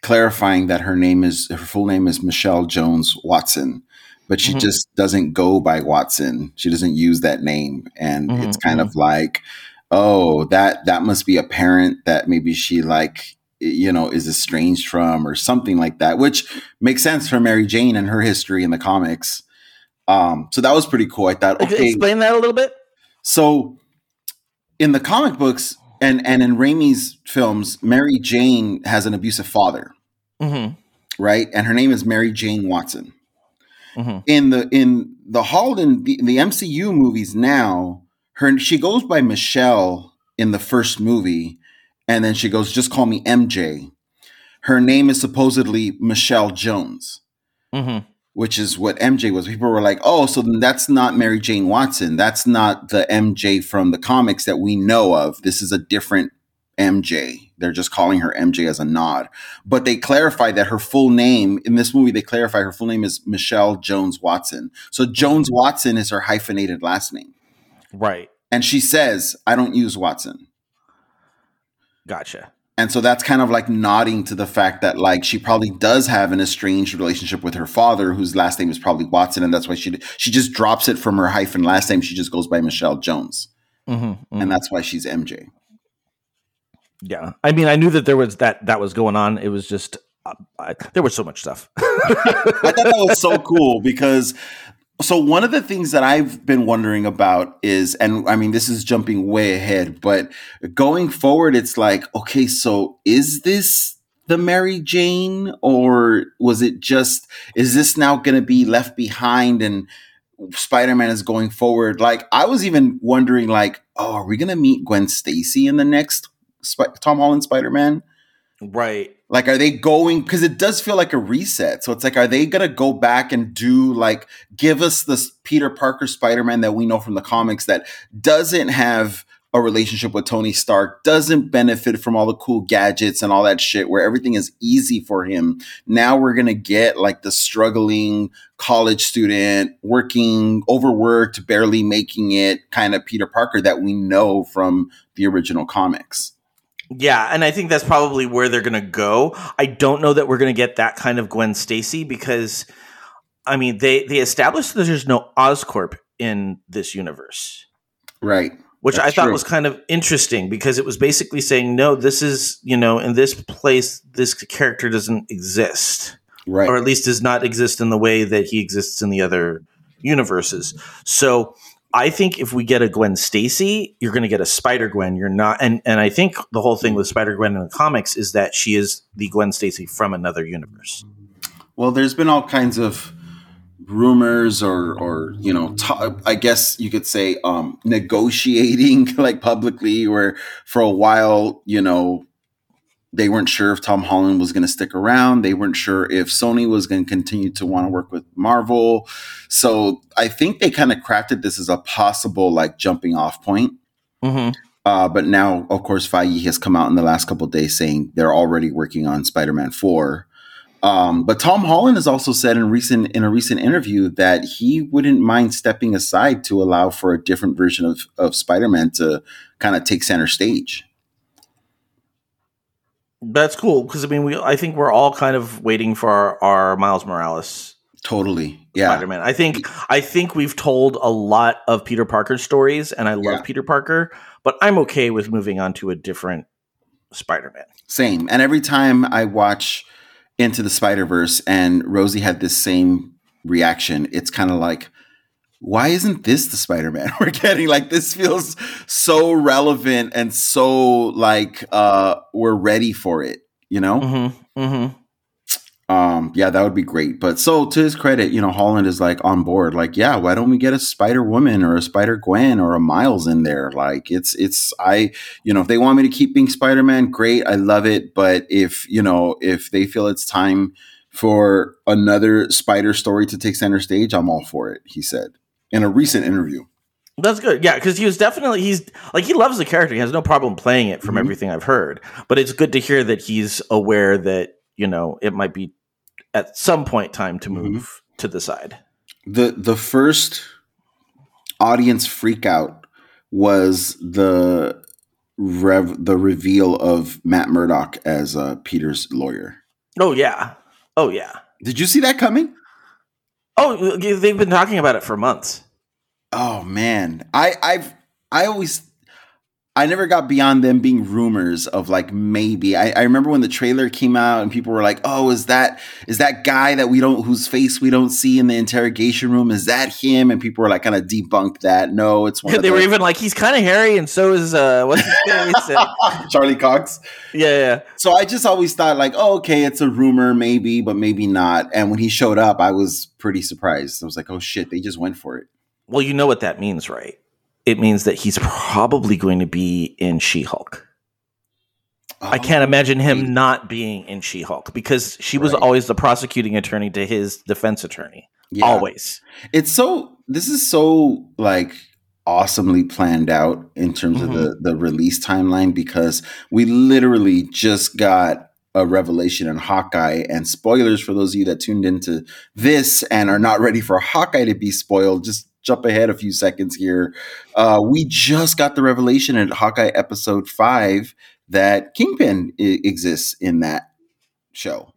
clarifying that her name is her full name is Michelle Jones Watson but she mm-hmm. just doesn't go by Watson. She doesn't use that name, and mm-hmm, it's kind mm-hmm. of like, oh, that that must be a parent that maybe she like you know is estranged from or something like that, which makes sense for Mary Jane and her history in the comics. Um, so that was pretty cool. I thought, okay,
explain that a little bit.
So, in the comic books and and in Raimi's films, Mary Jane has an abusive father, mm-hmm. right? And her name is Mary Jane Watson. Mm-hmm. In the in the Holden the, the MCU movies now, her she goes by Michelle in the first movie, and then she goes, "Just call me MJ." Her name is supposedly Michelle Jones, mm-hmm. which is what MJ was. People were like, "Oh, so then that's not Mary Jane Watson. That's not the MJ from the comics that we know of. This is a different MJ. They're just calling her MJ as a nod. But they clarify that her full name in this movie, they clarify her full name is Michelle Jones Watson. So Jones Watson is her hyphenated last name.
Right.
And she says, I don't use Watson.
Gotcha.
And so that's kind of like nodding to the fact that like she probably does have an estranged relationship with her father, whose last name is probably Watson, and that's why she she just drops it from her hyphen last name. She just goes by Michelle Jones, mm-hmm, mm-hmm. and that's why she's MJ.
Yeah, I mean, I knew that there was that that was going on. It was just uh, I, there was so much stuff.
I thought that was so cool because So one of the things that I've been wondering about is, and I mean, this is jumping way ahead, but going forward, it's like, okay, so is this the Mary Jane, or was it just? Is this now going to be left behind and Spider-Man is going forward? Like, I was even wondering, like, oh, are we going to meet Gwen Stacy in the next Sp- Tom Holland Spider-Man?
Right.
Like, are they going? Because it does feel like a reset. So it's like, are they gonna go back and do like give us this Peter Parker Spider Man that we know from the comics that doesn't have a relationship with Tony Stark, doesn't benefit from all the cool gadgets and all that shit, where everything is easy for him. Now we're gonna get like the struggling college student, working, overworked, barely making it kind of Peter Parker that we know from the original comics.
Yeah, and I think that's probably where they're going to go. I don't know that we're going to get that kind of Gwen Stacy because I mean, they they established that there's no Oscorp in this universe.
Right.
Which
That's
I thought
true.
was kind of interesting because it was basically saying, no, this is, you know, in this place, this character doesn't exist.
Right.
Or at least does not exist in the way that he exists in the other universes. So I think if we get a Gwen Stacy, you're going to get a Spider Gwen. You're not, and and I think the whole thing with Spider Gwen in the comics is that she is the Gwen Stacy from another universe.
Well, there's been all kinds of rumors or or you know t- i guess you could say um negotiating like publicly where for a while you know they weren't sure if tom holland was going to stick around they weren't sure if sony was going to continue to want to work with marvel so i think they kind of crafted this as a possible like jumping off point
Mm-hmm.
uh, but now, of course, Feige has come out in the last couple of days saying they're already working on Spider-Man Four. Um, but Tom Holland has also said in recent in a recent interview that he wouldn't mind stepping aside to allow for a different version of of Spider-Man to kind of take center stage.
That's cool because I mean, we I think we're all kind of waiting for our, our Miles Morales
Totally, yeah.
Spider-Man. I think I think we've told a lot of Peter Parker stories, and I love
Yeah.
Peter Parker, but I'm okay with moving on to a different Spider-Man.
Same. And every time I watch Into the Spider Verse, and Rosie had this same reaction, it's kind of like, why isn't this the Spider Man we're getting? Like, this feels so relevant and so like uh, we're ready for it, you know?
Mm-hmm. Mm-hmm.
Um, yeah, that would be great. But so to his credit, you know, Holland is like on board. Like, yeah, why don't we get a Spider Woman or a Spider Gwen or a Miles in there? Like, it's it's I, you know, if they want me to keep being Spider Man, great, I love it. But if you know, if they feel it's time for another Spider story to take center stage, I'm all for it. He said in a recent interview.
That's good. Yeah, because he was definitely he's like he loves the character. He has no problem playing it from
Mhm.
everything I've heard. But it's good to hear that he's aware that you know it might be at some point time to move to the side.
the the first audience freak out was the rev the reveal of Matt Murdock as uh, Peter's lawyer.
Oh yeah. Oh yeah.
Did you see that coming?
Oh, they've been talking about it for months.
Oh man, I I've I always I never got beyond them being rumors of like maybe. I, I remember when the trailer came out and people were like, "Oh, is that is that guy that we don't whose face we don't see in the interrogation room? Is that him?" And people were like, kind of debunked that. No, it's one. of
they were even like, he's kind of hairy, and so is uh, what's his?
Charlie Cox.
yeah, yeah.
So I just always thought like, oh, okay, it's a rumor, maybe, but maybe not. And when he showed up, I was pretty surprised. I was like, oh shit, they just went for it.
Well, you know what that means, right? It means that he's probably going to be in She-Hulk. I oh, can't imagine him not being in She-Hulk because she was
Right.
always the prosecuting attorney to his defense attorney.
Yeah.
Always.
It's so. This is so like awesomely planned out in terms of the mm-hmm. the release timeline because we literally just got a revelation in Hawkeye and spoilers for those of you that tuned into this and are not ready for Hawkeye to be spoiled. Just jump ahead a few seconds here. Uh, we just got the revelation in Hawkeye episode five that Kingpin I- exists in that show.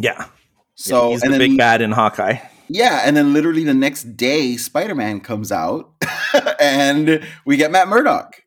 Yeah.
So
he's
and
the
then
big bad in Hawkeye.
yeah, and then literally the next day, Spider Man comes out, and we get Matt Murdock.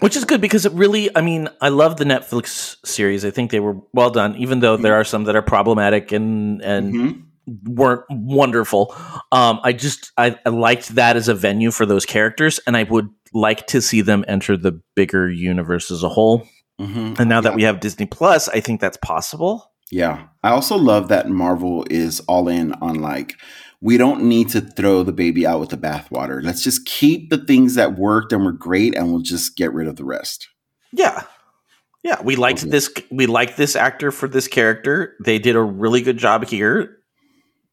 Which is good because it really, I mean, I love the Netflix series. I think they were well done, even though there are some that are problematic and and
Mhm.
Weren't wonderful. Um, I just I, I liked that as a venue for those characters, and I would like to see them enter the bigger universe as a whole.
Mhm.
And now that we have Disney Plus, I think that's possible.
Yeah. I also love that Marvel is all in on like, we don't need to throw the baby out with the bathwater. Let's just keep the things that worked and were great and we'll just get rid of the rest.
Yeah. Yeah, we liked
Okay.
this we liked this actor for this character. They did a really good job here.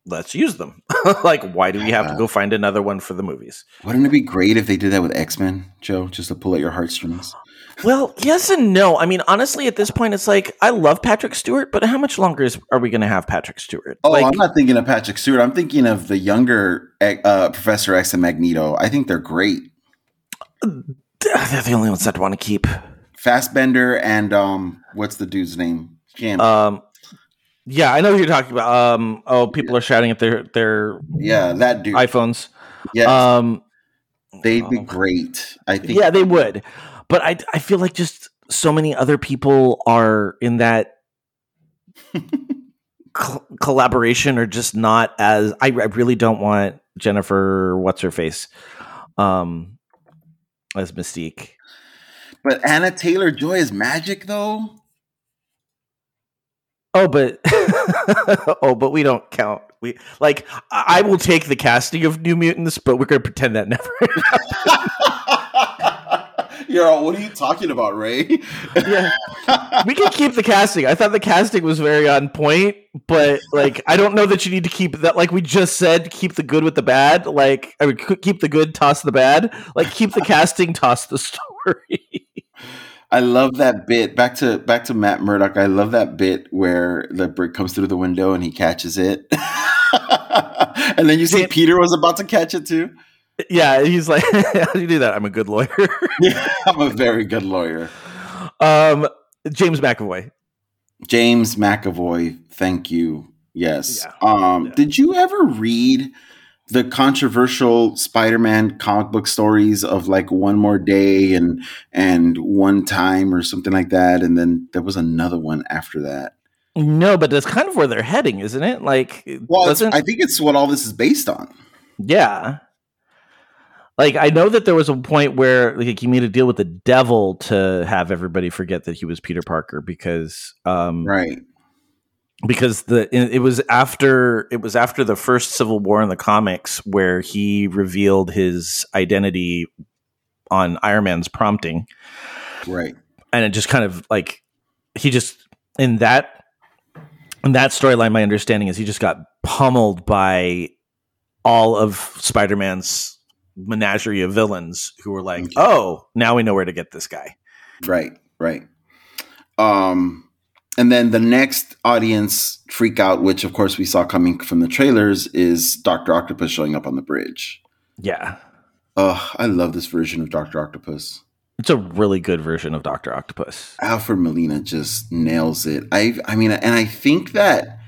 Let's use them. like why do we have to go find another one for the movies?
Wouldn't it be great if they did that with X Men, Joe, just to pull at your heartstrings?
Well, yes and no. I mean, honestly, at this point, it's like I love Patrick Stewart, but how much longer is are we going to have Patrick Stewart?
Oh,
like,
I'm not thinking of Patrick Stewart. I'm thinking of the younger uh, Professor X and Magneto. I think they're great.
they're the only ones that want to keep.
Fassbender and um, what's the dude's name? Jim.
Um, yeah, I know who you're talking about. Um, oh, people are shouting at their their
yeah, that dude.
iPhones.
yeah,
Um,
they'd be
oh.
great. I think.
yeah, they would, but I I feel like just so many other people are in that col- collaboration or just not as I, I really don't want Jennifer what's her face um as Mystique.
But Anya Taylor Joy is magic, though.
Oh, but oh, but we don't count. We like I will take the casting of New Mutants, but we're going to pretend that never.
Yo, what are you talking about, Ray?
yeah, we can keep the casting. I thought the casting was very on point, but like I don't know that you need to keep that. Like we just said, keep the good with the bad. Like I would keep the good, toss the bad. Like keep the casting, toss the story.
I love that bit. Back to back to Matt Murdock. I love that bit where the brick comes through the window and he catches it, and then you see Peter was about to catch it too.
yeah, he's like, how do you do that? I'm a good lawyer.
Yeah, I'm a very good lawyer.
um, James McAvoy.
James McAvoy, thank you. Yes.
Yeah.
Um,
Yeah.
Did you ever read the controversial Spider-Man comic book stories of like One More Day and and One Time or something like that? And then there was another one after that.
No, but that's kind of where they're heading, isn't it? Like,
Well, I think it's what all this is based on.
Yeah. Like I know that there was a point where like he made a deal with the devil to have everybody forget that he was Peter Parker because um
Right.
Because the it was after it was after the first Civil War in the comics where he revealed his identity on Iron Man's prompting
Right.
and it just kind of like he just in that in that storyline my understanding is he just got pummeled by all of spider-man's menagerie of villains who were like
Okay.
oh now we know where to get this guy
Right, right. Um, and then the next audience freak out, which of course we saw coming from the trailers, is Doctor Octopus showing up on the bridge.
yeah
Oh, I love this version of Doctor Octopus.
it's a really good version of dr octopus
Alfred Molina just nails it. I, I mean, and I think that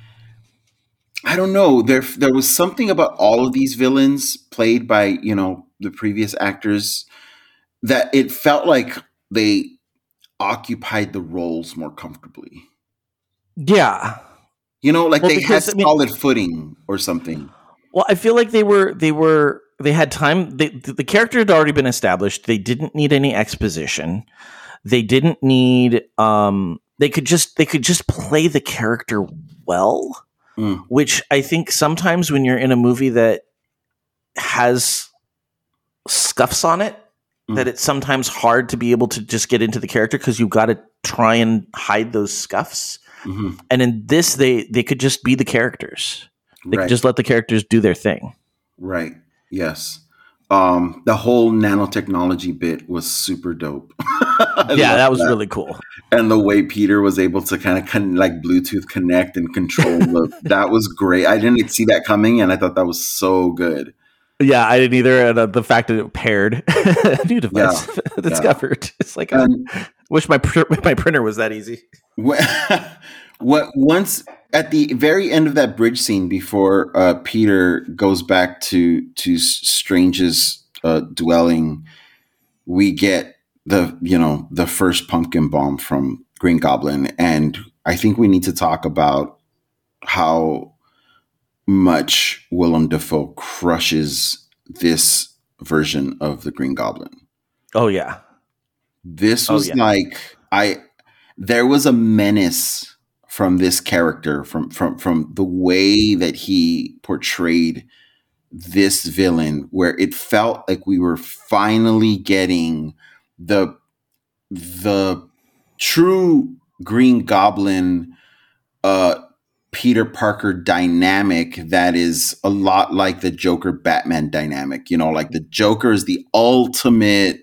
I don't know. There, there was something about all of these villains played by you know the previous actors that it felt like they occupied the roles more comfortably.
Yeah
You know, like
Well,
they
because,
had
I mean-
solid footing or something.
Well, I feel like they were they were they had time. They, the character had already been established. They didn't need any exposition. They didn't need. Um, they could just they could just play the character well,
Mm.
which I think sometimes when you're in a movie that has scuffs on it,
Mm.
that it's sometimes hard to be able to just get into the character because you've got to try and hide those scuffs.
Mhm.
And in this, they they could just be the characters. They
Right,
could just let the characters do their thing.
right. Yes. Um, the whole nanotechnology bit was super dope.
Yeah, that was really cool.
and the way Peter was able to kind of con- like Bluetooth connect and control the that was great. I didn't see that coming, and I thought that was so good.
Yeah, I didn't either. And uh, the fact that it paired a new device discovered. It's like
And
wish my pr- my printer was that easy.
what, what once at the very end of that bridge scene before uh, Peter goes back to to Strange's uh, dwelling, we get the you know the first pumpkin bomb from Green Goblin, and I think we need to talk about how much Willem Dafoe crushes this version of the Green Goblin.
Oh yeah.
This
Oh,
was
yeah.
like I there was a menace from this character from from from the way that he portrayed this villain where it felt like we were finally getting the the true Green Goblin uh Peter Parker dynamic that is a lot like the Joker Batman dynamic. You know, like the Joker is the ultimate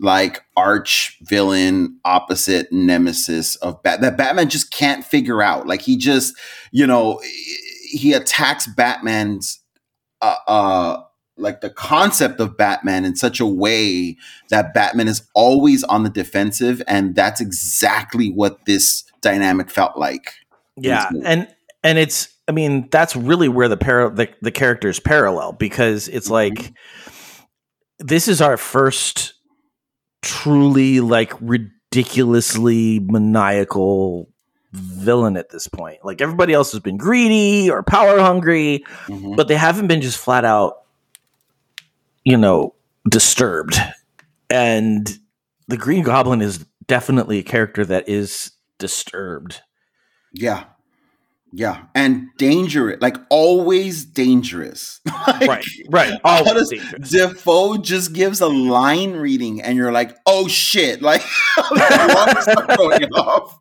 like arch villain opposite nemesis of Bat that Batman just can't figure out. Like he just, you know, he attacks Batman's uh, uh like the concept of Batman in such a way that Batman is always on the defensive and that's exactly what this dynamic felt like.
Yeah, and and it's I mean that's really where the par- the, the characters parallel because it's
Mhm.
like this is our first truly like ridiculously maniacal villain at this point. Like everybody else has been greedy or power hungry,
Mhm.
but they haven't been just flat out you know disturbed. And the Green Goblin is definitely a character that is disturbed.
Yeah. Yeah. And dangerous, like always dangerous. Like,
Right, right. Always
Honest-
dangerous.
Dafoe just gives a line reading and you're like, oh shit. Like going off.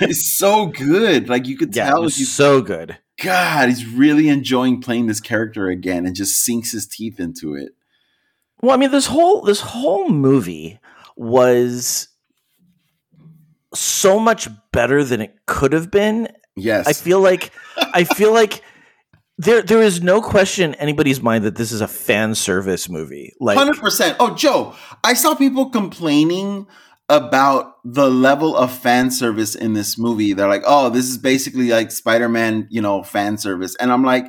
It's so good. Like you could
yeah,
tell
was
he's
so good.
God, he's really enjoying playing this character again and just sinks his teeth into it.
Well, I mean, this whole this whole movie was so much better than it could have been.
Yes.
I feel like I feel like there there is no question in anybody's mind that this is a fan service movie. Like
Hundred percent. Oh, Joe, I saw people complaining about the level of fan service in this movie. They're like, "Oh, this is basically like Spider-Man, you know, fan service," and I'm like.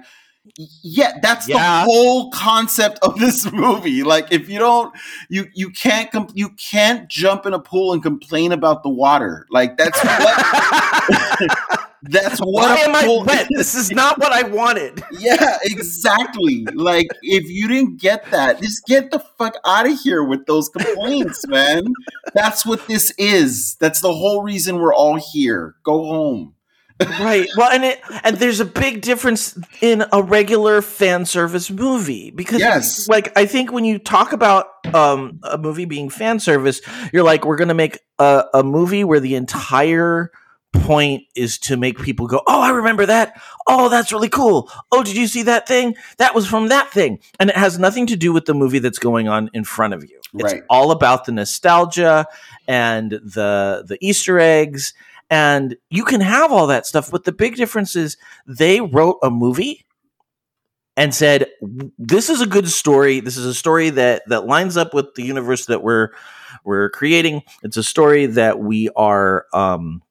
Yeah, that's
Yeah.
the whole concept of this movie. Like, if you don't, you you can't com- you can't jump in a pool and complain about the water. Like, that's what that's what
why
a
am I
pool
wet? This is not what I wanted.
yeah, exactly. like if you didn't get that, just get the fuck out of here with those complaints, man. That's what this is. That's the whole reason we're all here. Go home.
Right. Well, and it and there's a big difference in a regular fan service movie because
Yes.
like I think when you talk about um a movie being fan service, you're like we're going to make a, a movie where the entire point is to make people go, "Oh, I remember that. Oh, that's really cool. Oh, did you see that thing? That was from that thing." And it has nothing to do with the movie that's going on in front of you. It's
Right.
all about the nostalgia and the the Easter eggs and you can have all that stuff but the big difference is they wrote a movie and said this is a good story. This is a story that that lines up with the universe that we're we're creating. It's a story that we are um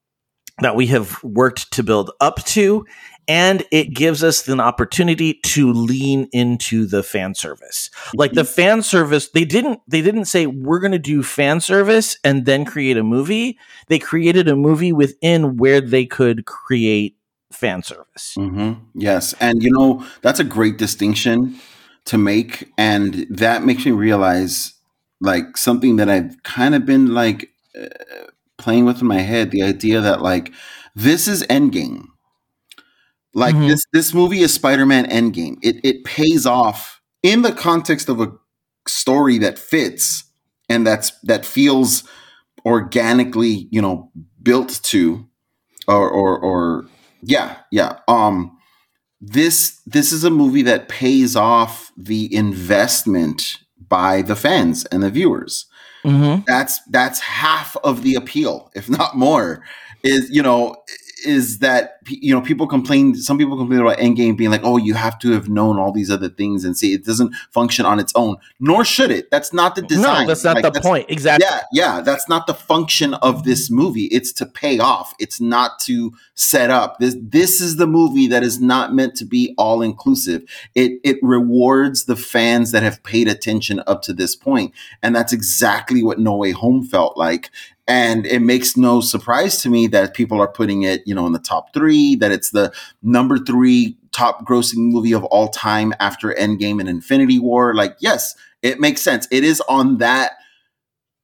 that we have worked to build up to and it gives us an opportunity to lean into the fan service like the fan service they didn't they didn't say we're going to do fan service and then create a movie they created a movie within where they could create fan service
hmm Yes, and you know that's a great distinction to make, and that makes me realize like something that I've kind of been like uh, playing with in my head. The idea that like this is Endgame. Like
Mhm.
this, this movie is Spider-Man Endgame. It it pays off in the context of a story that fits and that's that feels organically, you know, built to, or or or yeah, yeah. Um, this this is a movie that pays off the investment by the fans and the viewers.
mm-hmm.
That's that's half of the appeal, if not more. Is you know is that you know people complain some people complain about endgame being like oh you have to have known all these other things and see it doesn't function on its own nor should it that's not the design
no that's not
Like,
the
that's-
point exactly
yeah, yeah, that's not the function of this movie. It's to pay off. It's not to set up. This this is the movie that is not meant to be all inclusive. It it rewards the fans that have paid attention up to this point, and that's exactly what No Way Home felt like. And it makes no surprise to me that people are putting it, you know, in the top three, that it's the number three top grossing movie of all time after Endgame and Infinity War. Like, yes, it makes sense. It is on that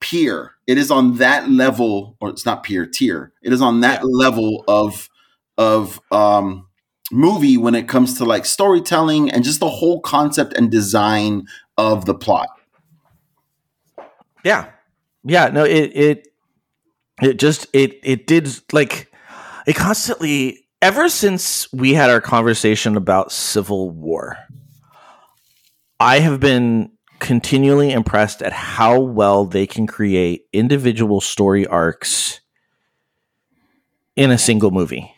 peer. It is on that level, or it's not peer tier. It is on that yeah. level of of um movie when it comes to like storytelling and just the whole concept and design of the plot.
Yeah. Yeah, no it it it just it it did like it constantly ever since we had our conversation about Civil War I have been continually impressed at how well they can create individual story arcs in a single movie.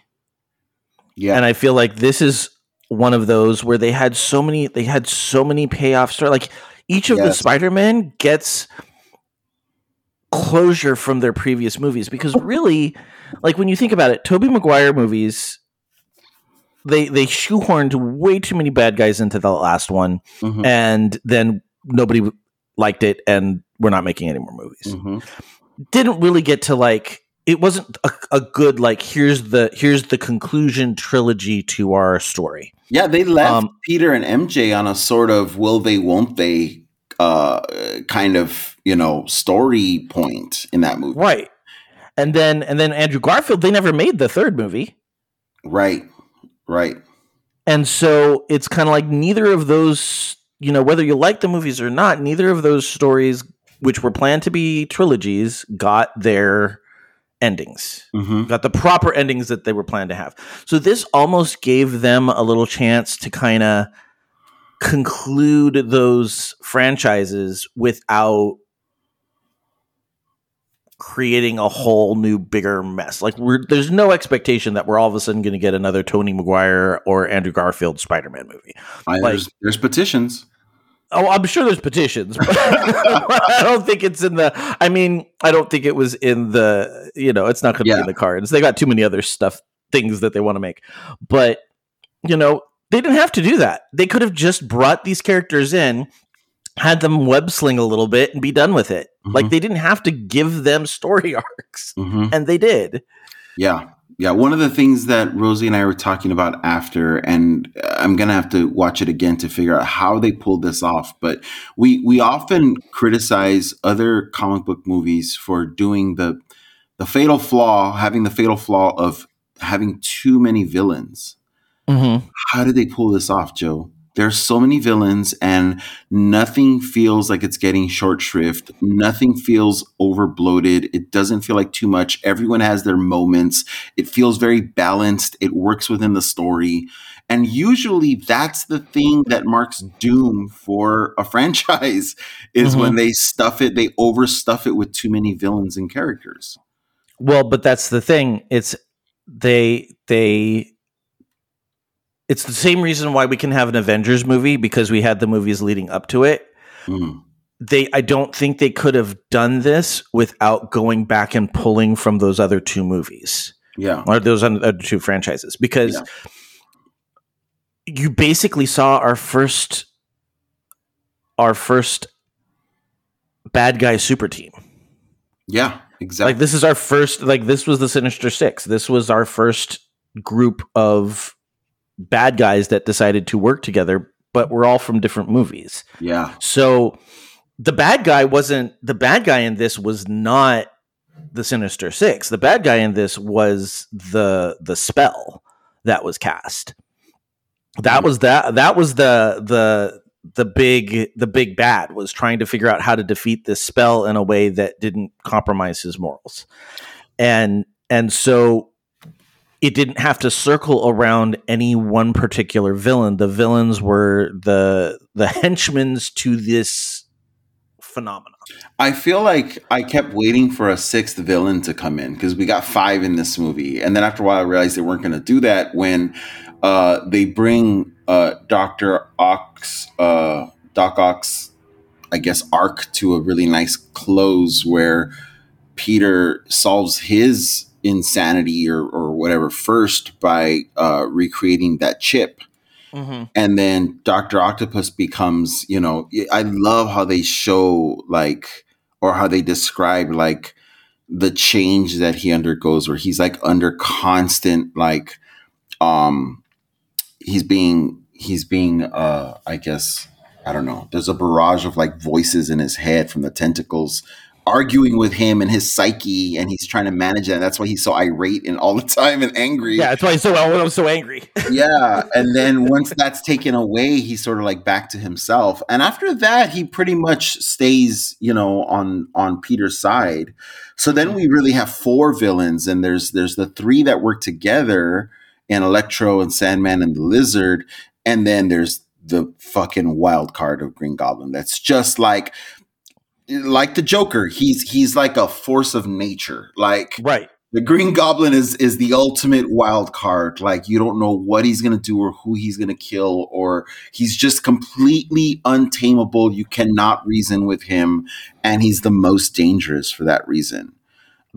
Yeah. And I feel like this is one of those where they had so many they had so many payoffs like each of yes. the Spider-Man gets closure from their previous movies because really like when you think about it Tobey Maguire movies they they shoehorned way too many bad guys into the last one mm-hmm. and then nobody liked it and we're not making any more movies. Mm-hmm. Didn't really get to like it wasn't a, a, good like here's the here's the conclusion trilogy to our story.
Yeah, they left um, Peter and MJ on a sort of will they won't they uh kind of, you know, story point in that movie.
Right. And then and then Andrew Garfield they never made the third movie.
Right. Right.
And so it's kind of like neither of those you know, whether you like the movies or not, neither of those stories, which were planned to be trilogies, got their endings, mm-hmm. got the proper endings that they were planned to have. So this almost gave them a little chance to kind of conclude those franchises without creating a whole new bigger mess. Like there's no expectation that we're all of a sudden going to get another Tobey Maguire or Andrew Garfield Spider-Man movie.
I, like, there's, there's petitions.
Oh, I'm sure there's petitions, but I don't think it's in the. I mean, I don't think it was in the. You know, it's not going to yeah. be in the cards. They got too many other stuff, things that they want to make. But you know, they didn't have to do that. They could have just brought these characters in, had them web sling a little bit, and be done with it. Mm-hmm. Like they didn't have to give them story arcs, mm-hmm. and they did.
Yeah, yeah, one of the things that Rosie and I were talking about after, and I'm gonna have to watch it again to figure out how they pulled this off. But we we often criticize other comic book movies for doing the the fatal flaw, having the fatal flaw of having too many villains. Mm-hmm. How did they pull this off, Joe? There's so many villains and nothing feels like it's getting short shrift. Nothing feels over bloated it doesn't feel like too much. Everyone has their moments. It feels very balanced. It works within the story. And usually that's the thing that marks doom for a franchise is mm-hmm. when they stuff it they overstuff it with too many villains and characters.
Well but that's the thing. It's they they it's the same reason why we can have an Avengers movie because we had the movies leading up to it. Mm. They, I don't think they could have done this without going back and pulling from those other two movies.
Yeah,
or those other two franchises because yeah. you basically saw our first, our first bad guy super team.
Yeah, exactly.
Like this is our first. Like this was the Sinister Six. This was our first group of bad guys that decided to work together, but we're all from different movies.
Yeah.
So the bad guy wasn't the bad guy in this was not the Sinister Six. The bad guy in this was the the spell that was cast. That was that that was the the the big the big bad was trying to figure out how to defeat this spell in a way that didn't compromise his morals. And and so it didn't have to circle around any one particular villain. The villains were the the henchmen to this phenomenon.
I feel like I kept waiting for a sixth villain to come in because we got five in this movie, and then after a while, I realized they weren't going to do that when uh, they bring uh, Doctor Ock, uh, Doc Ock, I guess, arc to a really nice close where Peter solves his insanity or, or whatever first by uh, recreating that chip. Mm-hmm. And then Dr. Octopus becomes, you know, I love how they show like, or how they describe like the change that he undergoes where he's like under constant like um he's being he's being uh i guess i don't know there's a barrage of like voices in his head from the tentacles arguing with him and his psyche and he's trying to manage that. that's why he's so irate and all the time and angry
Yeah, that's why he's so oh, I'm so angry.
yeah and then once that's taken away he's sort of like back to himself and after that he pretty much stays you know on on peter's side so then we really have four villains and there's there's the three that work together in electro and sandman and the lizard and then there's the fucking wild card of green goblin that's just like like the joker he's he's like a force of nature like
right
the Green Goblin is is the ultimate wild card. Like you don't know what he's gonna do or who he's gonna kill, or he's just completely untamable. You cannot reason with him, and he's the most dangerous for that reason.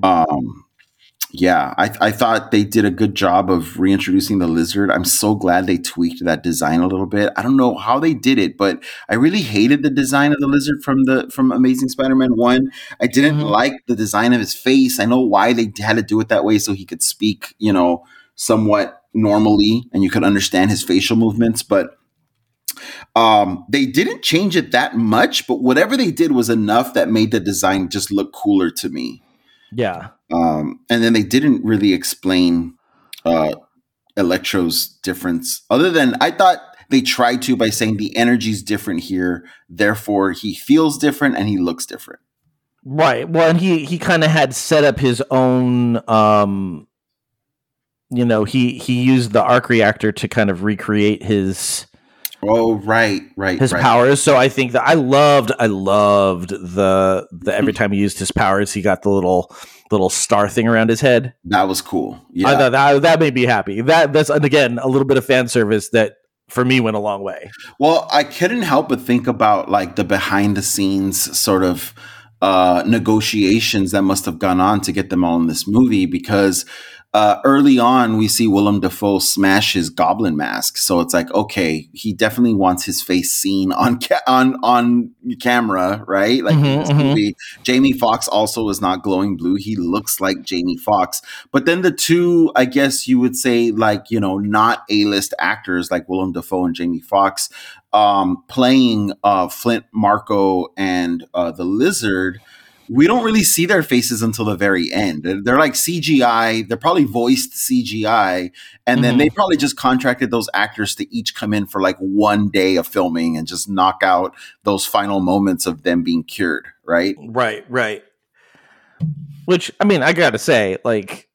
Um, yeah, I, I thought they did a good job of reintroducing the lizard. I'm so glad they tweaked that design a little bit. I don't know how they did it, but I really hated the design of the lizard from the from Amazing Spider-Man One. I didn't
Mhm.
like the design of his face. I know why they had to do it that way so he could speak, you know, somewhat normally and you could understand his facial movements, but um, they didn't change it that much. But whatever they did was enough that made the design just look cooler to me
Yeah.
um, and then they didn't really explain uh, Electro's difference, other than I thought they tried to by saying the energy's different here, therefore he feels different and he looks different.
Right. Well, and he he kind of had set up his own um you know, he he used the arc reactor to kind of recreate his
Oh, right, right,
his
right.
powers. So I think that I loved I loved the the every time he used his powers, he got the little little star thing around his head.
That was cool. Yeah,
I thought that that made me happy. That that's and again a little bit of fan service that for me went a long way.
Well, I couldn't help but think about like the behind the scenes sort of uh, negotiations that must have gone on to get them all in this movie because uh, early on we see Willem Dafoe smash his goblin mask, so it's like okay, he definitely wants his face seen on ca- on on camera, right? Like
Mhm, mhm.
movie, Jamie Foxx also is not glowing blue; he looks like Jamie Foxx. But then the two, I guess you would say, like you know, not A list actors like Willem Dafoe and Jamie Foxx, um, playing uh, Flint Marko and uh, the Lizard, we don't really see their faces until the very end. They're, they're like CGI. They're probably voiced CGI, and then
Mhm.
they probably just contracted those actors to each come in for like one day of filming and just knock out those final moments of them being cured. Right?
Right, right. Which I mean, I gotta say, like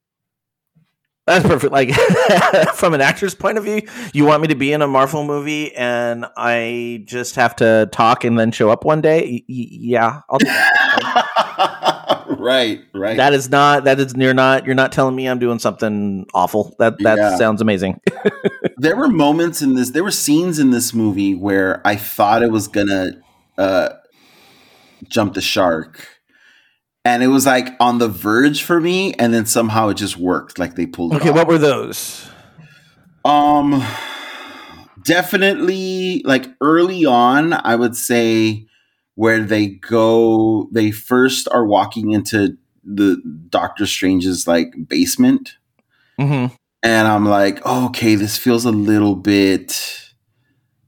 that's perfect. Like from an actor's point of view, you want me to be in a Marvel movie, and I just have to talk and then show up one day. Y- yeah, I'll do that.
right. Right.
that is not that is you're not you're not telling me I'm doing something awful. That that
Yeah.
sounds amazing.
there were moments in this there were scenes in this movie where i thought it was gonna uh jump the shark and it was like on the verge for me and then somehow it just worked like they pulled it
okay, what were those?
um definitely like early on i would say where they go they first are walking into the doctor strange's like basement
Mm-hmm.
and I'm like, oh, okay, this feels a little bit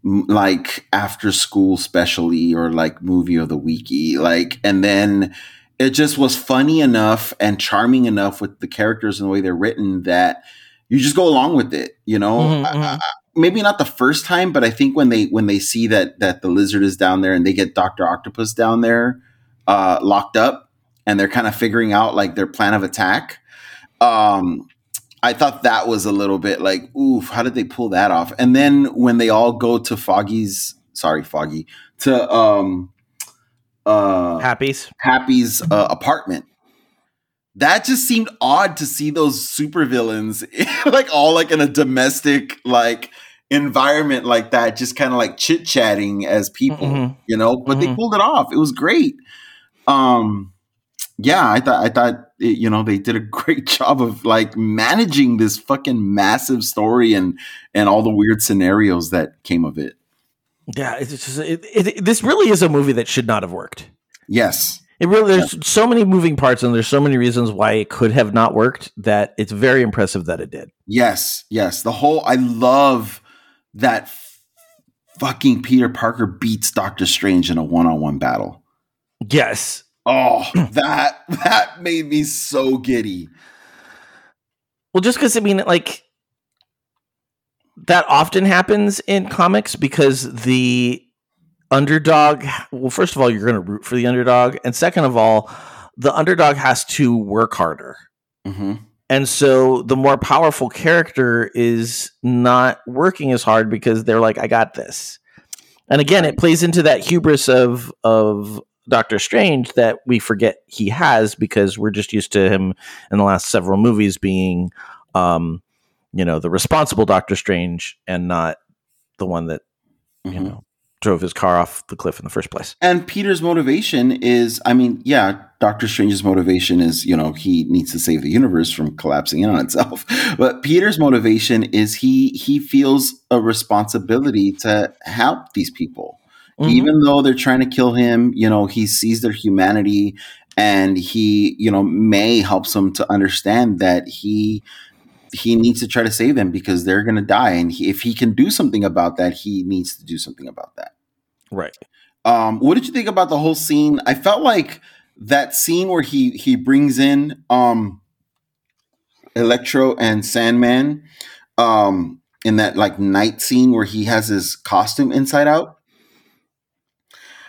like after school specially or like movie of the weeky. Like, and then it just was funny enough and charming enough with the characters and the way they're written that you just go along with it, you know?
Mhm,
I-
mhm.
I- maybe not the first time, but I think when they when they see that that the lizard is down there and they get Doctor Octopus down there uh, locked up, and they're kind of figuring out like their plan of attack. Um, I thought that was a little bit like, oof, how did they pull that off? And then when they all go to Foggy's, sorry, Foggy, to um, uh,
Happies.
Happy's uh, apartment. That just seemed odd to see those supervillains like all like in a domestic like environment like that, just kind of like chit chatting as people,
Mhm.
you know. But they
Mhm.
pulled it off. It was great. Um, yeah, I thought I thought it, you know they did a great job of like managing this fucking massive story and and all the weird scenarios that came of it.
Yeah, it's just it, it, this really is a movie that should not have worked.
Yes,
It really there's so many moving parts and there's so many reasons why it could have not worked that it's very impressive that it did.
Yes, yes. The whole I love that f- fucking Peter Parker beats Doctor Strange in a one-on-one battle.
Yes.
Oh, that that made me so giddy.
Well, just because I mean, like that often happens in comics because the underdog. Well, first of all, you're going to root for the underdog, and second of all, the underdog has to work harder.
Mm-hmm.
And so the more powerful character is not working as hard because they're like, I got this. And again, it plays into that hubris of of Doctor Strange that we forget he has because we're just used to him in the last several movies being um, you know, the responsible Doctor Strange and not the one that, you
Mhm.
know, drove his car off the cliff in the first place.
And Peter's motivation is, I mean, yeah, Doctor Strange's motivation is, you know, he needs to save the universe from collapsing in on itself. But Peter's motivation is he he feels a responsibility to help these people.
Mhm.
Even though they're trying to kill him, you know, he sees their humanity and he, you know, May helps him to understand that he he needs to try to save them because they're going to die and he, if he can do something about that, he needs to do something about that.
Right.
Um, what did you think about the whole scene? I felt like that scene where he he brings in um, Electro and Sandman um, in that like night scene where he has his costume inside out.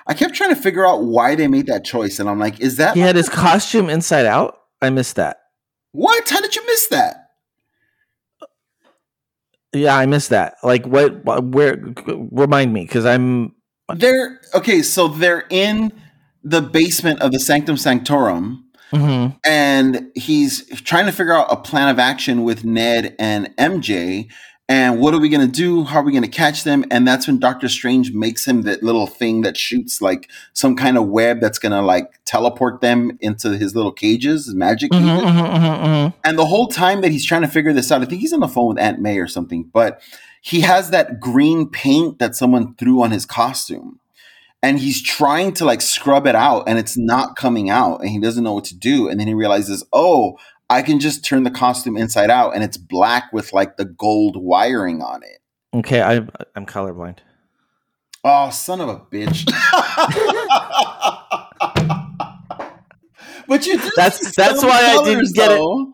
I kept trying to figure out why they made that choice, and I'm like, is that
He had his costume inside out. I missed that.
what? How did you miss that?
Yeah, I missed that. Like, what? Where? Remind me, because I'm.
They're okay, so they're in the basement of the Sanctum Sanctorum.
Mhm.
and he's trying to figure out a plan of action with Ned and MJ. And what are we going to do? How are we going to catch them? And that's when Doctor Strange makes him that little thing that shoots like some kind of web that's going to like teleport them into his little cages, his magic
Mhm,
cages.
mhm, mhm, mhm.
And the whole time that he's trying to figure this out, I think he's on the phone with Aunt May or something, but he has that green paint that someone threw on his costume. And he's trying to like scrub it out and it's not coming out and he doesn't know what to do. And then he realizes, oh, I can just turn the costume inside out and it's black with like the gold wiring on it.
Okay, I, I'm colorblind.
Oh, son of a bitch. but you
That's- that's why I didn't
colors,
get it.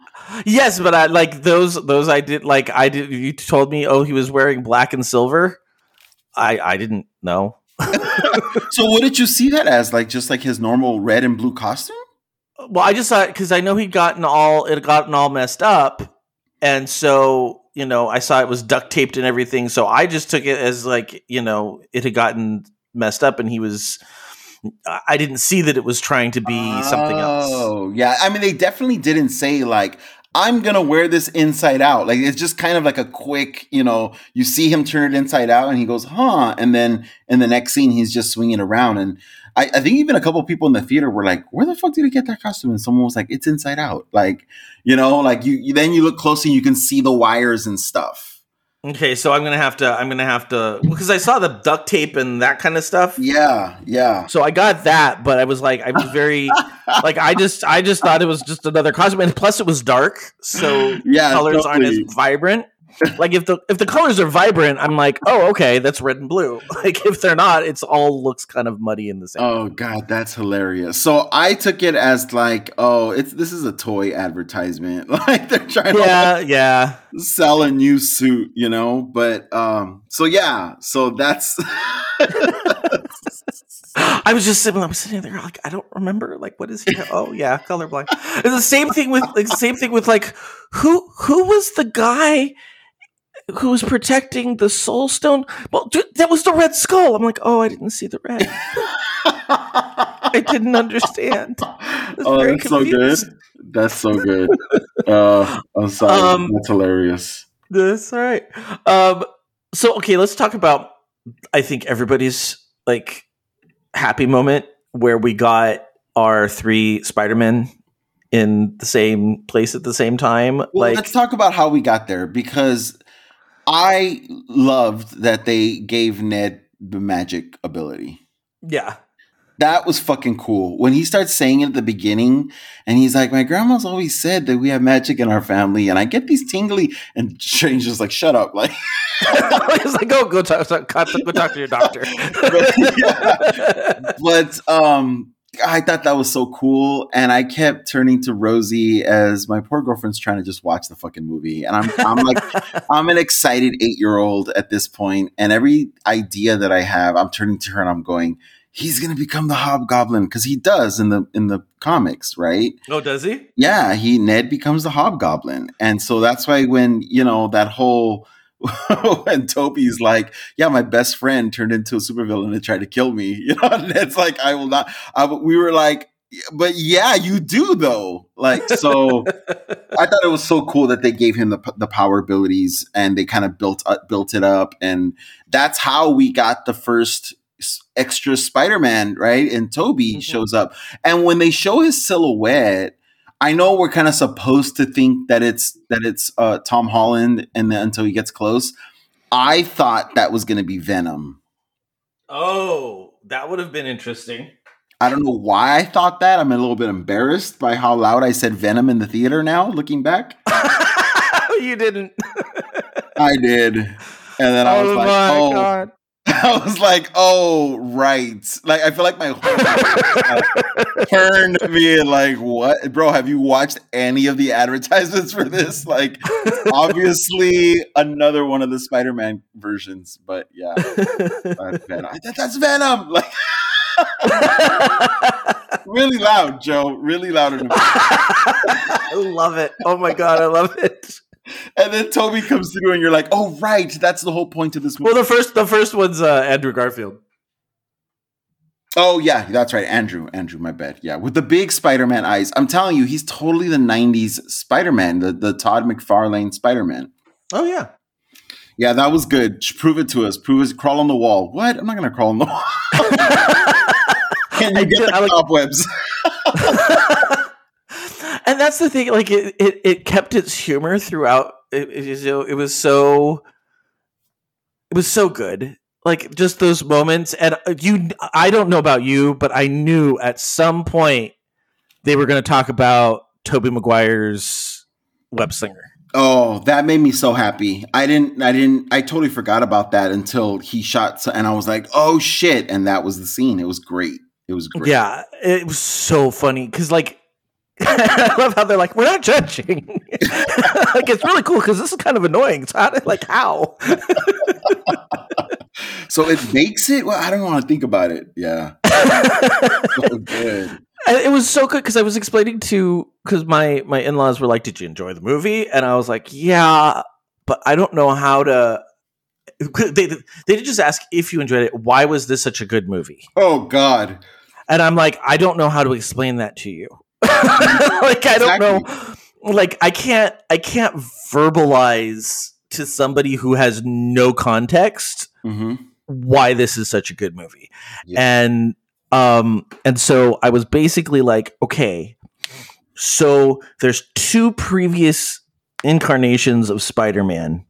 Yes, but I like those. Those I did like. I did. You told me, oh, he was wearing black and silver. I I didn't know.
So what did you see that as? Like just like his normal red and blue costume?
Well, I just uh, thought because I know he'd gotten all it had gotten all messed up, and so you know I saw it was duct taped and everything. So I just took it as like you know it had gotten messed up, and he was. I didn't see that it was trying to be something else.
Oh, yeah. I mean, they definitely didn't say like I'm gonna wear this inside out. Like it's just kind of like a quick, you know, you see him turn it inside out, and he goes, "Huh," and then in the next scene, he's just swinging around. And I, I think even a couple people in the theater were like, "Where the fuck did he get that costume?" And someone was like, "It's inside out." Like, you know, like you, you then you look closely, you can see the wires and stuff.
Okay, so I'm gonna have to. I'm gonna have to because I saw the duct tape and that kind of stuff.
Yeah, yeah.
So I got that, but I was like, I was very like, I just, I just thought it was just another costume, and plus it was dark, so
Yeah,
colors aren't as vibrant. Like if the if the colors are vibrant, I'm like, oh, okay, that's red and blue. Like if they're not, it's all looks kind of muddy in the same.
Oh god, that's hilarious. So I took it as like, oh, it's this is a toy advertisement. Like they're trying to
yeah, yeah.
sell a new suit, you know. But um, so yeah, so that's
I was just sitting, I was sitting there like, I don't remember. Like, what is he? Oh yeah, colorblind. It's the same thing with like the same thing with like who who was the guy who was protecting the soul stone? Well, dude, that was the red skull. I'm like, oh, I didn't see the red. I didn't understand. was
oh,
very
that's so good. That's so good. Uh, I'm sorry.
Um,
that's hilarious.
That's all right. Um, so okay, let's talk about. I think everybody's like happy moment where we got our three Spider-Men in the same place at the same time.
Well,
like,
let's talk about how we got there because I loved that they gave Ned the magic ability.
yeah,
That was fucking cool. When he starts saying it at the beginning, and he's like, "My grandma's always said that we have magic in our family," and I get these tingly, and Strange is like, "Shut up!" Like,
He's like, go go talk, talk, go talk to your doctor.
but, yeah. but um, I thought that was so cool, and I kept turning to Rosie as my poor girlfriend's trying to just watch the fucking movie, and I'm I'm like I'm an excited eight year old at this point, and every idea that I have, I'm turning to her and I'm going, he's gonna become the Hobgoblin because he does in the in the comics, right?
Oh, does he?
Yeah, he Ned becomes the Hobgoblin, and so that's why when you know that whole when Tobey's like, "Yeah, my best friend turned into a supervillain and tried to kill me," you know, and it's like, "I will not." I, we were like, "But yeah, you do though." Like, so I thought it was so cool that they gave him the the power abilities and they kind of built uh, built it up, and that's how we got the first extra Spider-Man, right? And Tobey mm-hmm. shows up, and when they show his silhouette I know we're kind of supposed to think that it's that it's uh, Tom Holland, and then until he gets close, I thought that was going to be Venom.
Oh, that would have been interesting.
I don't know why I thought that. I'm a little bit embarrassed by how loud I said Venom in the theater. Now, looking back,
you didn't.
I did, and then I was oh like, "Oh, God. I was like, oh, right. Like, I feel like my whole turned me and like, what? Bro, have you watched any of the advertisements for this? Like, obviously, another one of the Spider Man versions. But yeah, that's Venom. That's Venom. Like, really loud, Joe. Really loud.
I love it. Oh my God, I love it
and then Tobey comes through, and you're like, "Oh, right, that's the whole point of this
movie." Well, the first, the first one's uh, Andrew Garfield.
Oh yeah, that's right, Andrew. Andrew, my bad. Yeah, with the big Spider-Man eyes. I'm telling you, he's totally the '90s Spider-Man, the the Todd McFarlane Spider-Man.
Oh yeah,
yeah, that was good. Prove it to us. Prove it. Crawl on the wall. What? I'm not gonna crawl on the wall. Can you get the like- cobwebs?
and that's the thing. Like it, it, it kept its humor throughout. It, it, it was so, it was so good. Like just those moments, and uh, you. I don't know about you, but I knew at some point they were going to talk about Tobey Maguire's web slinger.
Oh, that made me so happy. I didn't I didn't I totally forgot about that until he shot and I was like, "Oh shit." And that was the scene. It was great. It was great.
Yeah, it was so funny cuz like I love how they're like, we're not judging. like it's really cool because this is kind of annoying. So how, like how?
so it makes it. Well, I don't want to think about it. Yeah, so
good. It was so good because I was explaining to because my my in laws were like, "Did you enjoy the movie?" And I was like, "Yeah, but I don't know how to." They they just ask if you enjoyed it. Why was this such a good movie?
Oh God!
And I'm like, I don't know how to explain that to you. like I don't know like I can't I can't verbalize to somebody who has no context mm-hmm. why this is such a good movie. Yeah. And um and so I was basically like, okay, so there's two previous incarnations of Spider-Man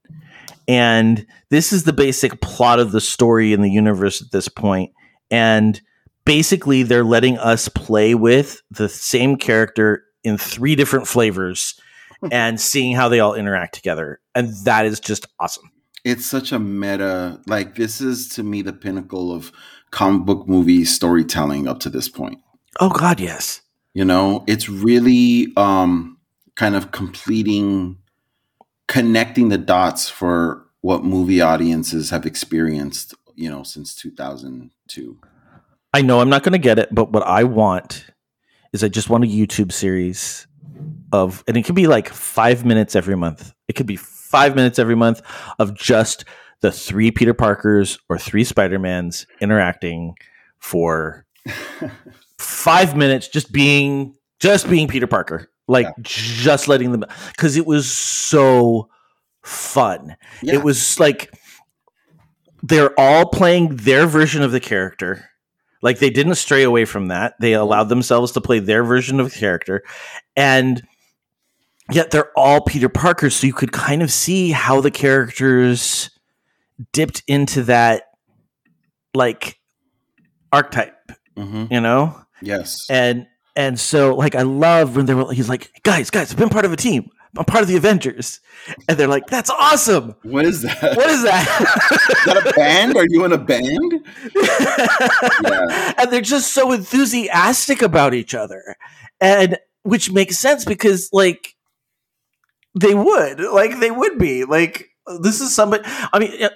and this is the basic plot of the story in the universe at this point and basically they're letting us play with the same character in three different flavors hmm. and seeing how they all interact together. And that is just awesome.
It's such a meta. Like, this is to me the pinnacle of comic book movie storytelling up to this point.
Oh, God, yes.
You know, it's really um, kind of completing, connecting the dots for what movie audiences have experienced, you know, since 2002.
I know I'm not going to get it, but what I want is I just want a YouTube series of, and it could be like five minutes every month. It could be five minutes every month of just the three Peter Parkers or three Spider-Mans interacting for five minutes, just being, just being Peter Parker, like yeah. just letting them, because it was so fun. Yeah. It was like they're all playing their version of the character like they didn't stray away from that. They allowed themselves to play their version of the character. And yet they're all Peter Parker. So you could kind of see how the characters dipped into that like archetype.
Mhm.
You know,
Yes.
and and so like I love when they're he's like, guys, guys, I've been part of a team. I'm part of the Avengers, and they're like, that's awesome.
What is that?
What is
Is that
that?
a band? Are you in a band? Yeah.
and they're just so enthusiastic about each other and which makes sense because like they would like they would be like this is somebody i mean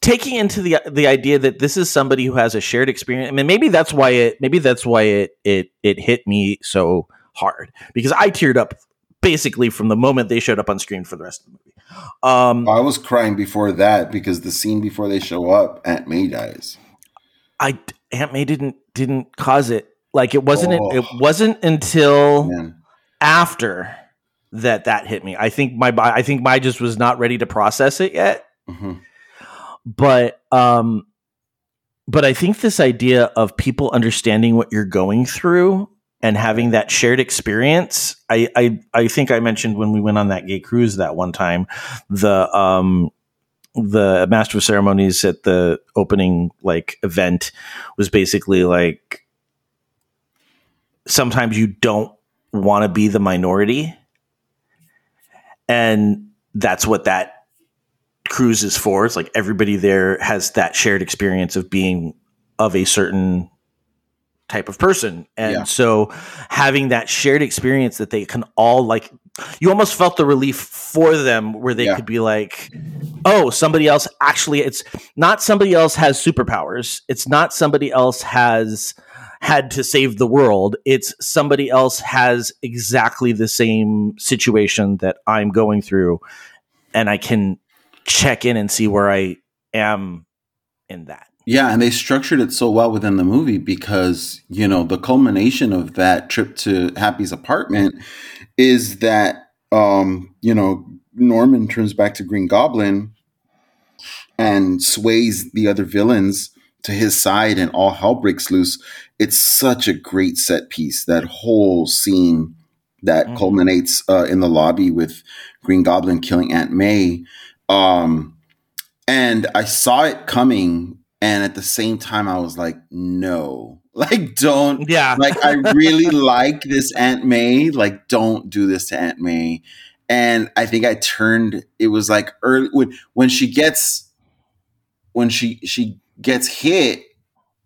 taking into the the idea that this is somebody who has a shared experience i mean maybe that's why it maybe that's why it it it hit me so hard because i teared up basically from the moment they showed up on screen for the rest of the movie um
I was crying before that because the scene before they show up, Aunt May dies.
i aunt may didn't didn't cause it like it wasn't
Oh.
it wasn't until
Man.
after that that hit me. I think my I think my just was not ready to process it yet.
Mhm.
But um but I think this idea of people understanding what you're going through and having that shared experience. I I I think I mentioned when we went on that gay cruise that one time the um the master of ceremonies at the opening like event was basically like sometimes you don't want to be the minority and that's what that cruise is for it's like everybody there has that shared experience of being of a certain type of person. And
Yeah.
so having that shared experience that they can all like you almost felt the relief for them where they
Yeah.
could be like oh somebody else actually it's not somebody else has superpowers. It's not somebody else has had to save the world. It's somebody else has exactly the same situation that i'm going through. And i can check in and see where i am in that
Yeah, and they structured it so well within the movie because, you know, the culmination of that trip to Happy's apartment is that um, you know, Norman turns back to Green Goblin and sways the other villains to his side and all hell breaks loose. It's such a great set piece. That whole scene that
Mhm.
culminates uh, in the lobby with Green Goblin killing Aunt May. Um, and I saw it coming, and at the same time, I was like, no, like, don't.
yeah
Like, I really like this Aunt May. Like, don't do this to Aunt May. And I think I turned. It was like early when when she gets when she she gets hit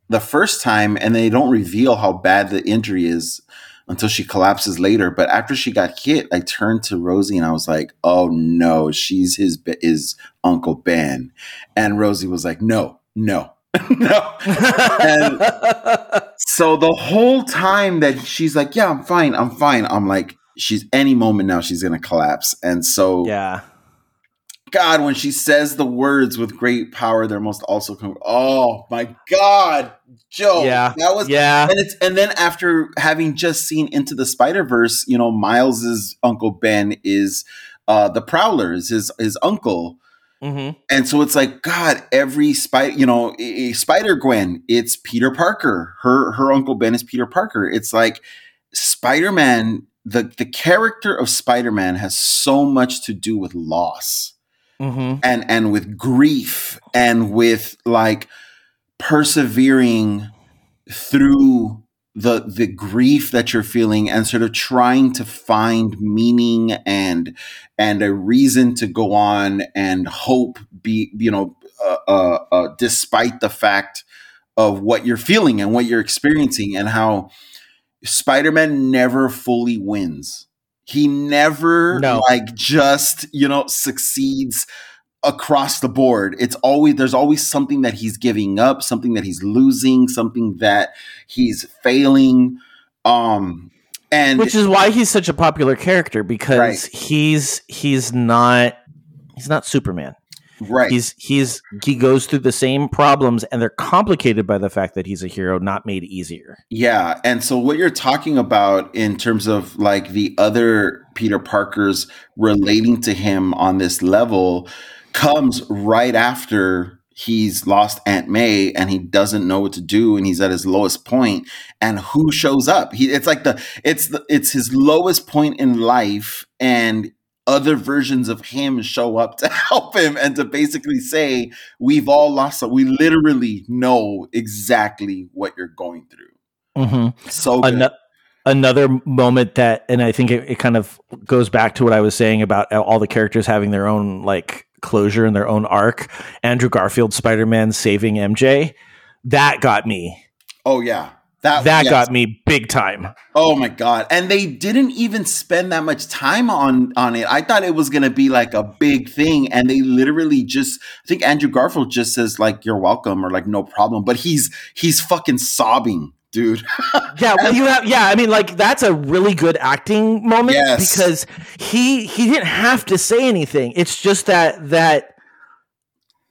the first time, and they don't reveal how bad the injury is until she collapses later. But after she got hit, I turned to Rosie and I was like, "Oh no, she's his is Uncle Ben." And Rosie was like, "No, no, no." And so the whole time that she's like, "Yeah, I'm fine, I'm fine," I'm like, "She's any moment now, she's gonna collapse." And so,
yeah
God, when she says the words with great power, there must also come. Oh my God, Joe,
yeah
that was
yeah
and it's and then after having just seen Into the Spider Verse, you know, Miles's Uncle Ben is uh the Prowlers, his his uncle.
Mm-hmm.
And so it's like, God, every spider, you know, Spider Gwen, it's Peter Parker. Her her Uncle Ben is Peter Parker. It's like Spider Man. The the character of Spider Man has so much to do with loss
Mm-hmm.
and and with grief and with like persevering through the the grief that you're feeling and sort of trying to find meaning and and a reason to go on and hope be you know uh, uh, uh, despite the fact of what you're feeling and what you're experiencing and how Spider-Man never fully wins. He never
No.
like just, you know, succeeds across the board. It's always there's always something that he's giving up, something that he's losing, something that he's failing. Um and
which is why he's such a popular character because
Right.
he's he's not he's not Superman.
right.
He's he's he goes through the same problems and they're complicated by the fact that he's a hero, not made easier.
Yeah. And so what you're talking about in terms of like the other Peter Parkers relating to him on this level comes right after he's lost Aunt May and he doesn't know what to do and he's at his lowest point and who shows up? He it's like the it's the it's his lowest point in life and other versions of him show up to help him and to basically say we've all lost we literally know exactly what you're going through
Mm-hmm.
So.
Ano- another moment that, and I think it, it kind of goes back to what I was saying about all the characters having their own like closure in their own arc. Andrew Garfield Spider Man saving MJ, that got me.
oh yeah, that
That
yes.
got me big time.
Oh my god! And they didn't even spend that much time on on it. I thought it was gonna be like a big thing, and they literally just. I think Andrew Garfield just says like "You're welcome" or like "No problem," but he's he's fucking sobbing, dude.
Yeah, well, you have. Yeah, I mean, like that's a really good acting moment
Yes.
because he he didn't have to say anything. It's just that that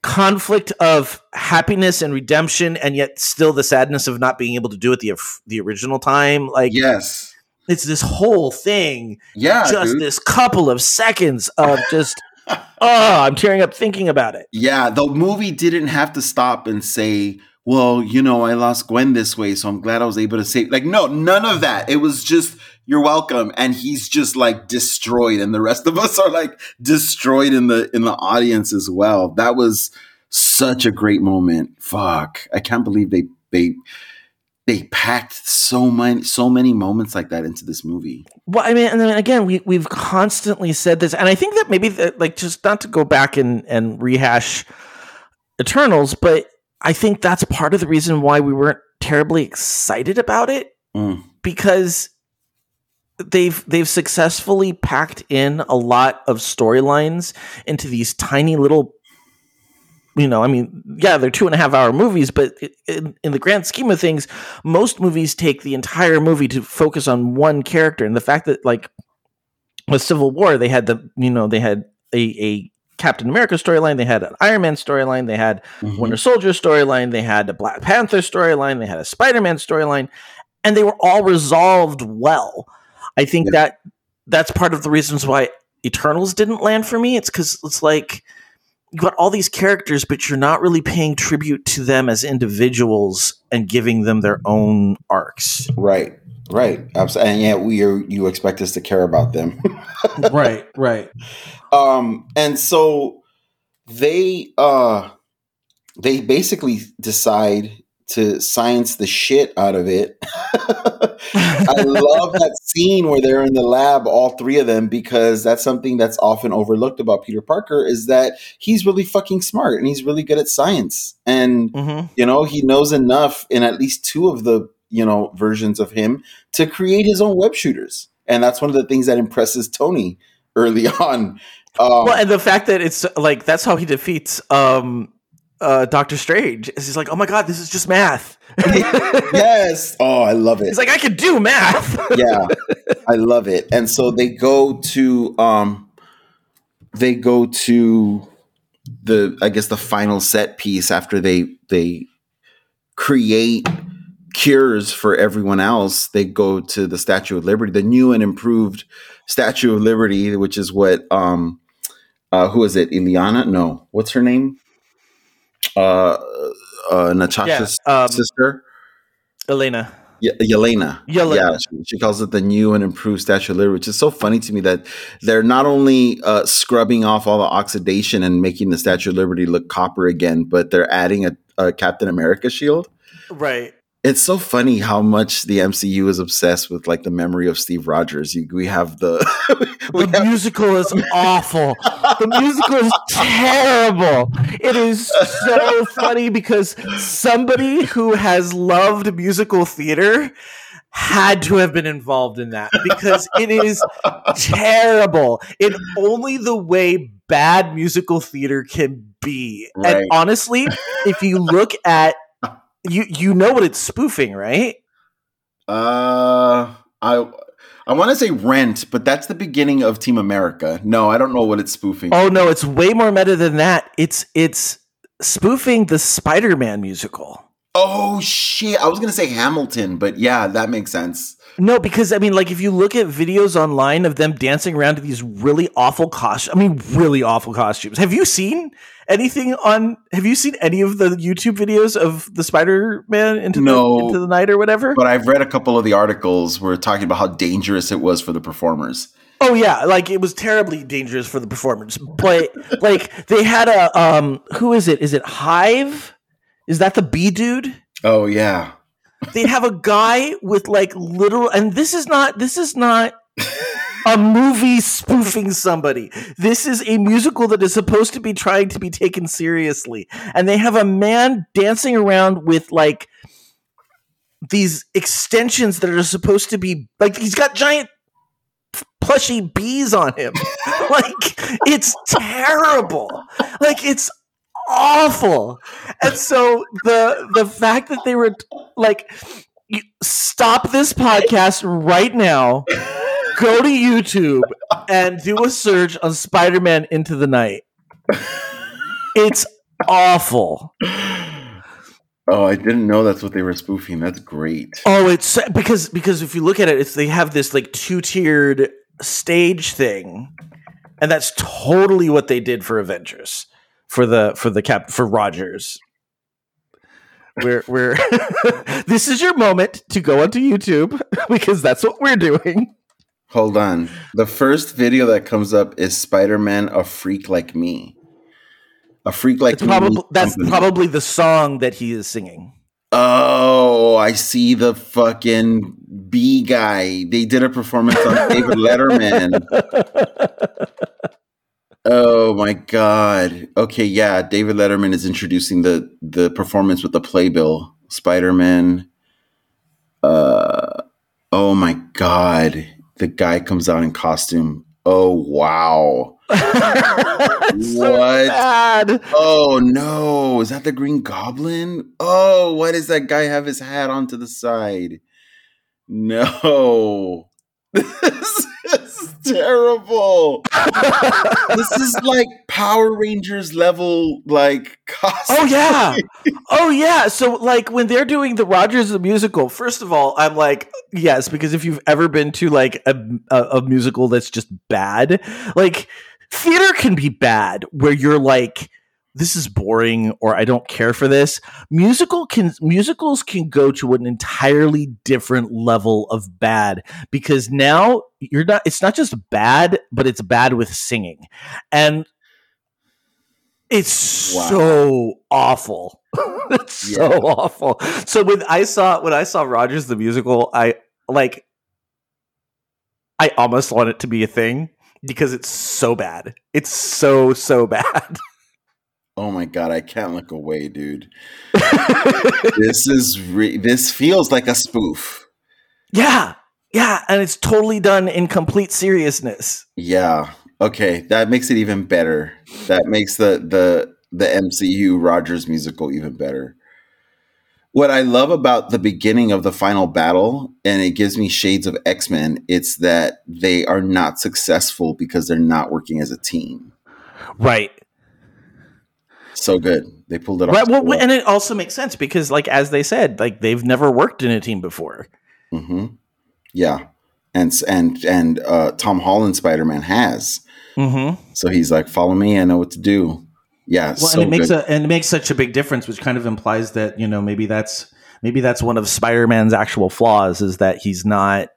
conflict of happiness and redemption, and yet still the sadness of not being able to do it the the original time. Like,
yes,
it's this whole thing.
yeah,
just
dude.
this couple of seconds of just. oh, I'm tearing up thinking about it.
Yeah, the movie didn't have to stop and say, "Well, you know, I lost Gwen this way, so I'm glad I was able to save." Like, no, none of that. It was just, "You're welcome," and he's just like destroyed, and the rest of us are like destroyed in the in the audience as well. That was such a great moment. Fuck, I can't believe they they they packed so many so many moments like that into this movie.
Well, I mean, and then again, we we've constantly said this, and I think that maybe that, like just not to go back and and rehash Eternals, but I think that's part of the reason why we weren't terribly excited about it
Mm.
because they've they've successfully packed in a lot of storylines into these tiny little you know i mean yeah they're two and a half hour movies but in, in the grand scheme of things most movies take the entire movie to focus on one character and the fact that like with civil war they had the you know they had a, a captain america storyline they had an iron man storyline they had
Mhm.
Winter Soldier storyline, they had a Black Panther storyline, they had a Spider Man storyline, and they were all resolved well. I think
Yeah.
that that's part of the reasons why Eternals didn't land for me. It's because it's like you got all these characters, but you're not really paying tribute to them as individuals and giving them their own arcs.
Right, right. And yet, we are you expect us to care about them.
right, right.
um and so they uh they basically decide to science the shit out of it i love that scene where they're in the lab all three of them because that's something that's often overlooked about peter parker is that he's really fucking smart and he's really good at science and
hmm
you know he knows enough in at least two of the you know versions of him to create his own web shooters. And that's one of the things that impresses tony early on. Um,
Well, and the fact that it's like that's how he defeats um uh Doctor Strange. Is he's like, oh my god, this is just math.
yes. Oh i love it.
He's like, I can do math.
yeah. I love it. And so they go to um they go to the i guess the final set piece after they they create cures for everyone else they go to the statue of liberty the new and improved statue of liberty which is what um uh who is it Ileana? no what's her name uh uh natasha's
um,
sister
Elena.
Ye- Yelena.
Yelena.
Yeah, she, she calls it the new and improved Statue of Liberty, which is so funny to me that they're not only uh, scrubbing off all the oxidation and making the Statue of Liberty look copper again, but they're adding a, a Captain America shield.
Right.
It's so funny how much the MCU is obsessed with like the memory of Steve Rogers. You, we have the we
The
have-
musical is awful. The musical is terrible. It is so funny because somebody who has loved musical theater had to have been involved in that because it is terrible in only the way bad musical theater can be.
Right.
And honestly, if you look at you you know what it's spoofing, right?
uh, I I want to say Rent, but that's the beginning of Team America. No, I don't know what it's spoofing.
Oh no, it's way more meta than that. It's it's spoofing the Spider-Man musical.
Oh shit! I was gonna say Hamilton, but yeah, that makes sense.
No, because I mean, like, if you look at videos online of them dancing around to these really awful costumes, I mean, really awful costumes. Have you seen anything on? Have you seen any of the YouTube videos of the Spider-Man into
No.
the into the night or whatever?
But I've read a couple of the articles where talking about how dangerous it was for the performers.
Oh yeah, like it was terribly dangerous for the performers. But like they had a um, who is it? Is it Hive? Is that the bee dude?
Oh yeah,
they have a guy with like literal, and this is not this is not a movie spoofing somebody. This is a musical that is supposed to be trying to be taken seriously, and they have a man dancing around with like these extensions that are supposed to be like he's got giant plushy bees on him. like it's terrible. Like it's awful. And so the the fact that they were like stop this podcast right now. Go to YouTube and do a search on Spider-Man Into the Night. It's awful.
Oh, I didn't know that's what they were spoofing. That's great.
Oh, it's because because if you look at it, it's they have this like two tiered stage thing, and that's totally what they did for Avengers for the for the cap for Rogers. We're we're this is your moment to go onto YouTube because that's what we're doing.
Hold on. The first video that comes up is Spider-Man a freak like me. A freak like
It's
me.
probably that's
company.
probably the song that he is singing.
Oh, I see the fucking B guy. They did a performance on David Letterman. Oh my god. Okay, yeah, David Letterman is introducing the the performance with the playbill. Spider-Man. Uh oh my god. The guy comes out in costume. Oh wow.
It's so
What?
bad.
Oh no, is that the Green Goblin? Oh, why does that guy have his hat on to the side? No. Terrible. this is like Power Rangers level like costume.
Oh yeah. Oh yeah. So like when they're doing the Rogers the musical, first of all, I'm like, yes, because if you've ever been to like a, a, a musical that's just bad, like theater can be bad where you're like this is boring or I don't care for this. Musical can musicals can go to an entirely different level of bad because now you're not it's not just bad, but it's bad with singing. And it's
Wow.
so awful. it's so awful. So when I saw when I saw Rogers the musical, I like I almost want it to be a thing because it's so bad. It's so so bad.
Oh my god, I can't look away, dude. this is re- this feels like a spoof.
yeah. Yeah, and it's totally done in complete seriousness.
Yeah. Okay, that makes it even better. That makes the the the MCU Rogers musical even better. What I love about the beginning of the final battle, and it gives me shades of X Men, it's that they are not successful because they're not working as a team.
Right.
So good, they pulled it off.
Right. Well,
well.
and it also makes sense because, like, as they said, like they've never worked in a team before.
hmm Yeah, and and and uh, Tom Holland Spider Man has.
Mm-hmm.
So he's like, "Follow me, I know what to do." Yeah,
Well,
so
and it makes
good.
a and it makes such a big difference, which kind of implies that you know maybe that's maybe that's one of Spider-Man's actual flaws is that he's not,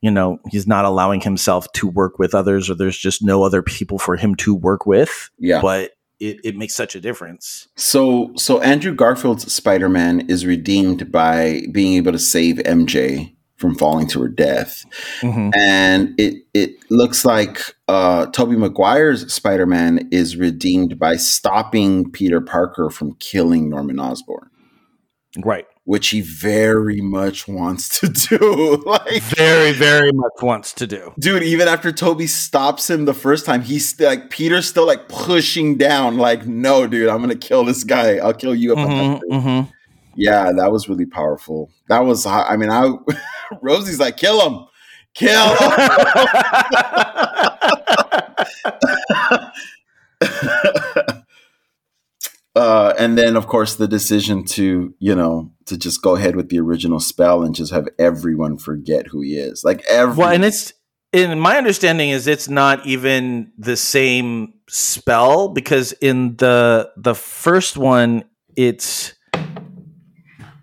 you know, he's not allowing himself to work with others, or there's just no other people for him to work with.
yeah.
But it, it makes such a difference.
So so Andrew Garfield's Spider Man is redeemed by being able to save MJ from falling to her death,
Mhm.
and it it looks like uh, Tobey Maguire's Spider Man is redeemed by stopping Peter Parker from killing Norman Osborn.
Right.
Which he very much wants to do. like,
Very, very much wants to do.
dude, even after Tobey stops him the first time, he's still, like Peter's still like pushing down, like, no, dude, I'm gonna kill this guy. I'll kill you if I'm not
Mhm, mhm.
Yeah, that was really powerful. That was, I mean, I Rosie's like, kill him, kill him. uh, and then, of course, the decision to, you know, to just go ahead with the original spell and just have everyone forget who he is. Like every,
Well, and it's in my understanding is it's not even the same spell because in the the first one it's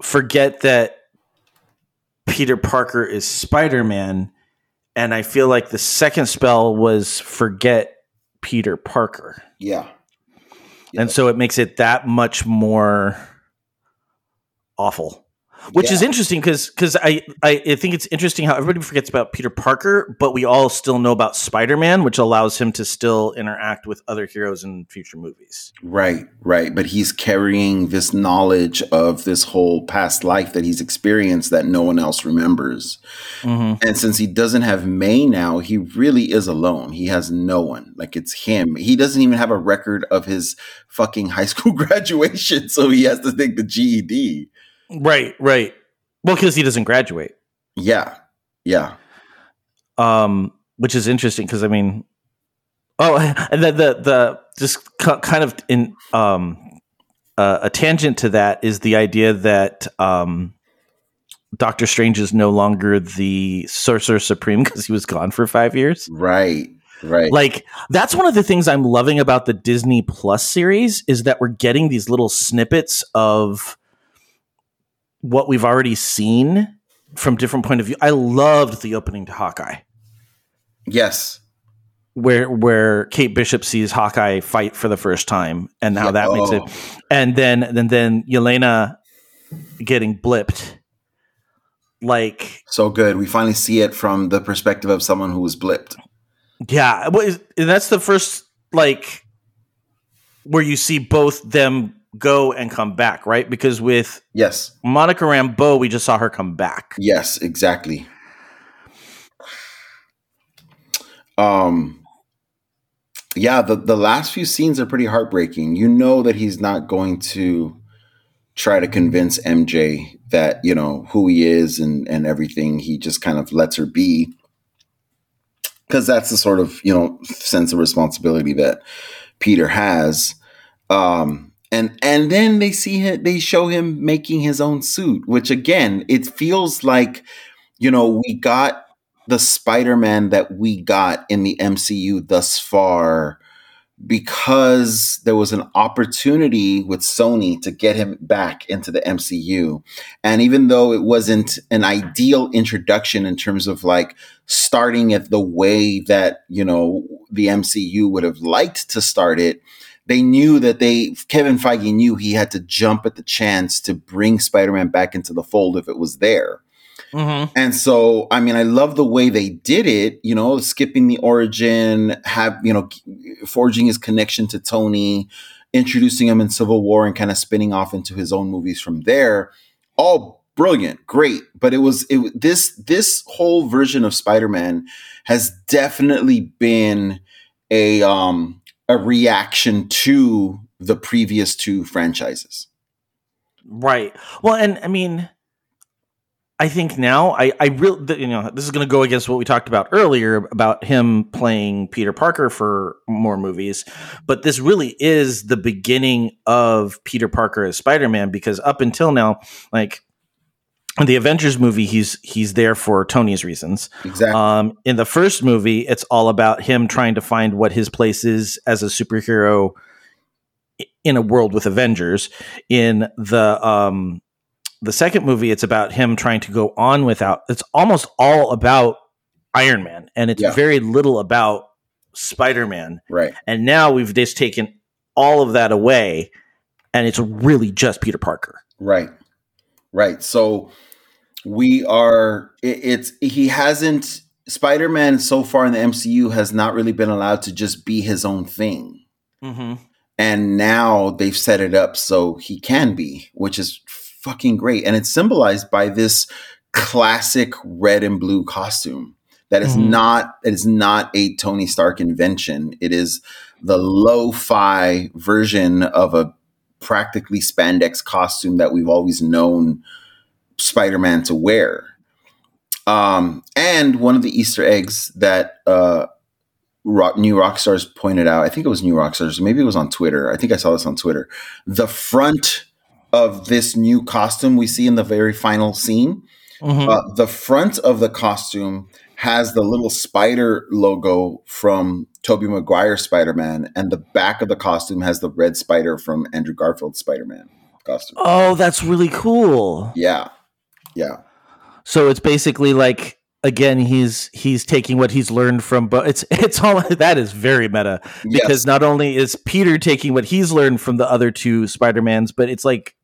forget that Peter Parker is Spider-Man and I feel like the second spell was forget Peter Parker.
yeah,
And so it makes it that much more awful. Which is interesting because because I, I I think it's interesting how everybody forgets about Peter Parker, but we all still know about Spider Man, which allows him to still interact with other heroes in future movies.
Right, right. But he's carrying this knowledge of this whole past life that he's experienced that no one else remembers.
Mm-hmm.
And since he doesn't have May now, he really is alone. He has no one. Like it's him. He doesn't even have a record of his fucking high school graduation, so he has to take the GED.
Right, right. Well, because he doesn't graduate,
Yeah, yeah,
um, which is interesting because I mean, oh, and the the, the just ki- kind of in um, uh, a tangent to that is the idea that um, Doctor Strange is no longer the Sorcerer Supreme because he was gone for five years.
right, right.
Like that's one of the things I'm loving about the Disney Plus series is that we're getting these little snippets of what we've already seen from different point of view. I loved the opening to Hawkeye
yes,
where where Kate Bishop sees Hawkeye fight for the first time and how
Yeah.
that makes it
Oh.
and then and then Yelena getting blipped like
so good. We finally see it from the perspective of someone who was blipped.
Yeah, well, that's the first like where you see both them go and come back, right? Because with
Yes,
Monica Rambeau, we just saw her come back.
yes, exactly. Um, yeah, the the last few scenes are pretty heartbreaking. You know that he's not going to try to convince MJ that you know who he is and and everything. He just kind of lets her be because that's the sort of you know sense of responsibility that Peter has. Um, and and then they see him, they show him making his own suit, which again, it feels like you know we got the Spider-Man that we got in the MCU thus far because there was an opportunity with Sony to get him back into the MCU. And even though it wasn't an ideal introduction in terms of like starting it the way that, you know, the MCU would have liked to start it, they knew that they Kevin Feige knew he had to jump at the chance to bring Spider-Man back into the fold if it was there.
Mm-hmm.
And so, I mean, I love the way they did it, you know, skipping the origin, have, you know, forging his connection to Tony, introducing him in Civil War and kind of spinning off into his own movies from there. All brilliant, great. But it was it this this whole version of Spider-Man has definitely been a um a reaction to the previous two franchises.
Right. Well, and I mean, I think now I I really you know this is going to go against what we talked about earlier about him playing Peter Parker for more movies, but this really is the beginning of Peter Parker as Spider Man because up until now, like the Avengers movie, he's he's there for Tony's reasons.
Exactly.
Um, in the first movie, it's all about him trying to find what his place is as a superhero in a world with Avengers. In the um, the second movie, it's about him trying to go on without. It's almost all about Iron Man, and it's
Yeah.
very little about Spider Man.
right.
And now we've just taken all of that away, and it's really just Peter Parker.
Right. Right. So we are it, it's he hasn't Spider-Man so far in the MCU has not really been allowed to just be his own thing.
Mm-hmm.
And now they've set it up so he can be, which is fucking great. And it's symbolized by this classic red and blue costume that is
Mhm.
not it is not a Tony Stark invention. It is the lo-fi version of a practically spandex costume that we've always known Spider-Man to wear. Um, and one of the Easter eggs that uh, Rock, New Rockstars pointed out, I think it was New Rockstars, maybe it was on Twitter. I think I saw this on Twitter. The front of this new costume we see in the very final scene,
Mm-hmm.
uh, the front of the costume has the little spider logo from Tobey Maguire Spider-Man, and the back of the costume has the red spider from Andrew Garfield's Spider-Man costume.
Oh, that's really cool.
Yeah, yeah,
So it's basically like again he's he's taking what he's learned from but it's it's all that is very meta because
yes,
not only is Peter taking what he's learned from the other two Spider-Mans but it's like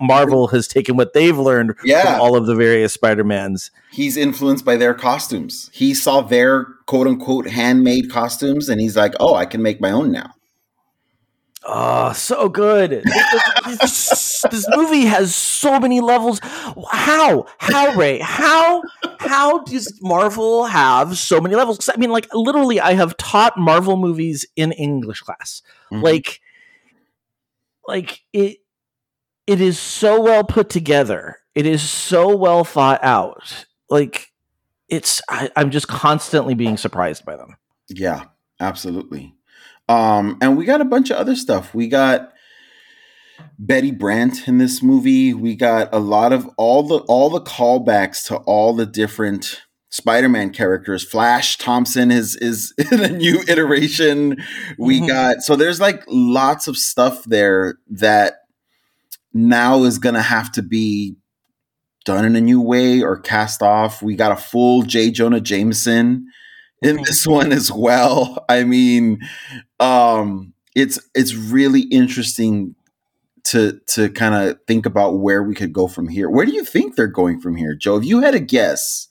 Marvel has taken what they've learned
Yeah.
from all of the various Spider-Mans.
He's influenced by their costumes. He saw their quote unquote handmade costumes and he's like, oh, I can make my own now.
Oh, so good. this, this movie has so many levels. How? How, Ray? How? How does Marvel have so many levels? I mean, like, literally, I have taught Marvel movies in English class.
Mhm.
Like, like it. It is so well put together. It is so well thought out. Like, it's. I, I'm just constantly being surprised by them.
Yeah, absolutely. Um, and we got a bunch of other stuff. We got Betty Brant in this movie. We got a lot of all the all the callbacks to all the different Spider-Man characters. Flash Thompson is is in a new iteration. We
Mhm.
got so there's like lots of stuff there that now is gonna have to be done in a new way or cast off. We got a full J. Jonah Jameson in this one as well. I mean, um, it's it's really interesting to to kind of think about where we could go from here. Where do you think they're going from here, Joe? If you had a guess,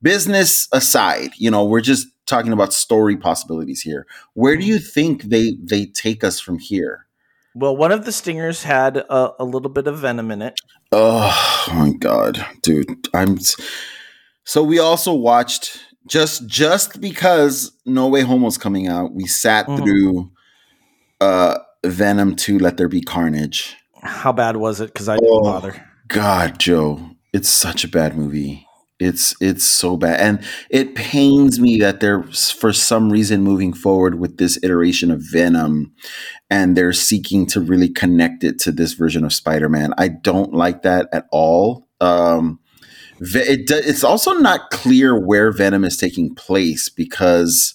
business aside, you know, we're just talking about story possibilities here. Where do you think they they take us from here?
Well, one of the stingers had a, a little bit of venom in it.
Oh my god, dude! I'm so we also watched just just because No Way Home was coming out. We sat
Mhm.
through uh Venom to Let There Be Carnage.
How bad was it? Because I didn't
Oh.
bother.
God, Joe, it's such a bad movie. It's it's so bad, and it pains me that they're for some reason moving forward with this iteration of Venom, and they're seeking to really connect it to this version of Spider-Man. I don't like that at all. Um, it it's also not clear where Venom is taking place because,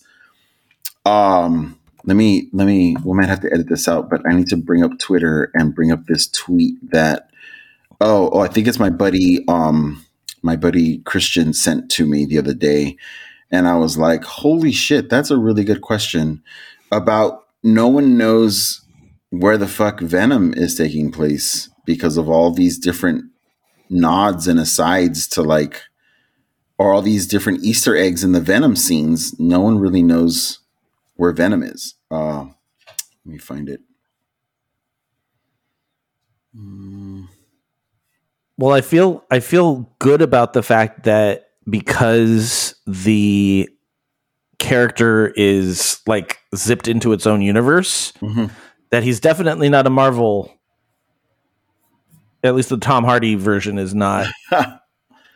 um, let me let me we might have to edit this out, but I need to bring up Twitter and bring up this tweet that oh oh I think it's my buddy um my buddy Christian sent to me the other day, and I was like, holy shit, that's a really good question about no one knows where the fuck Venom is taking place because of all these different nods and asides to like or all these different Easter eggs in the Venom scenes. No one really knows where Venom is. Uh, let me find it. Mm,
Well, I feel I feel good about the fact that because the character is like zipped into its own universe,
mhm.
that he's definitely not a Marvel. At least the Tom Hardy version is not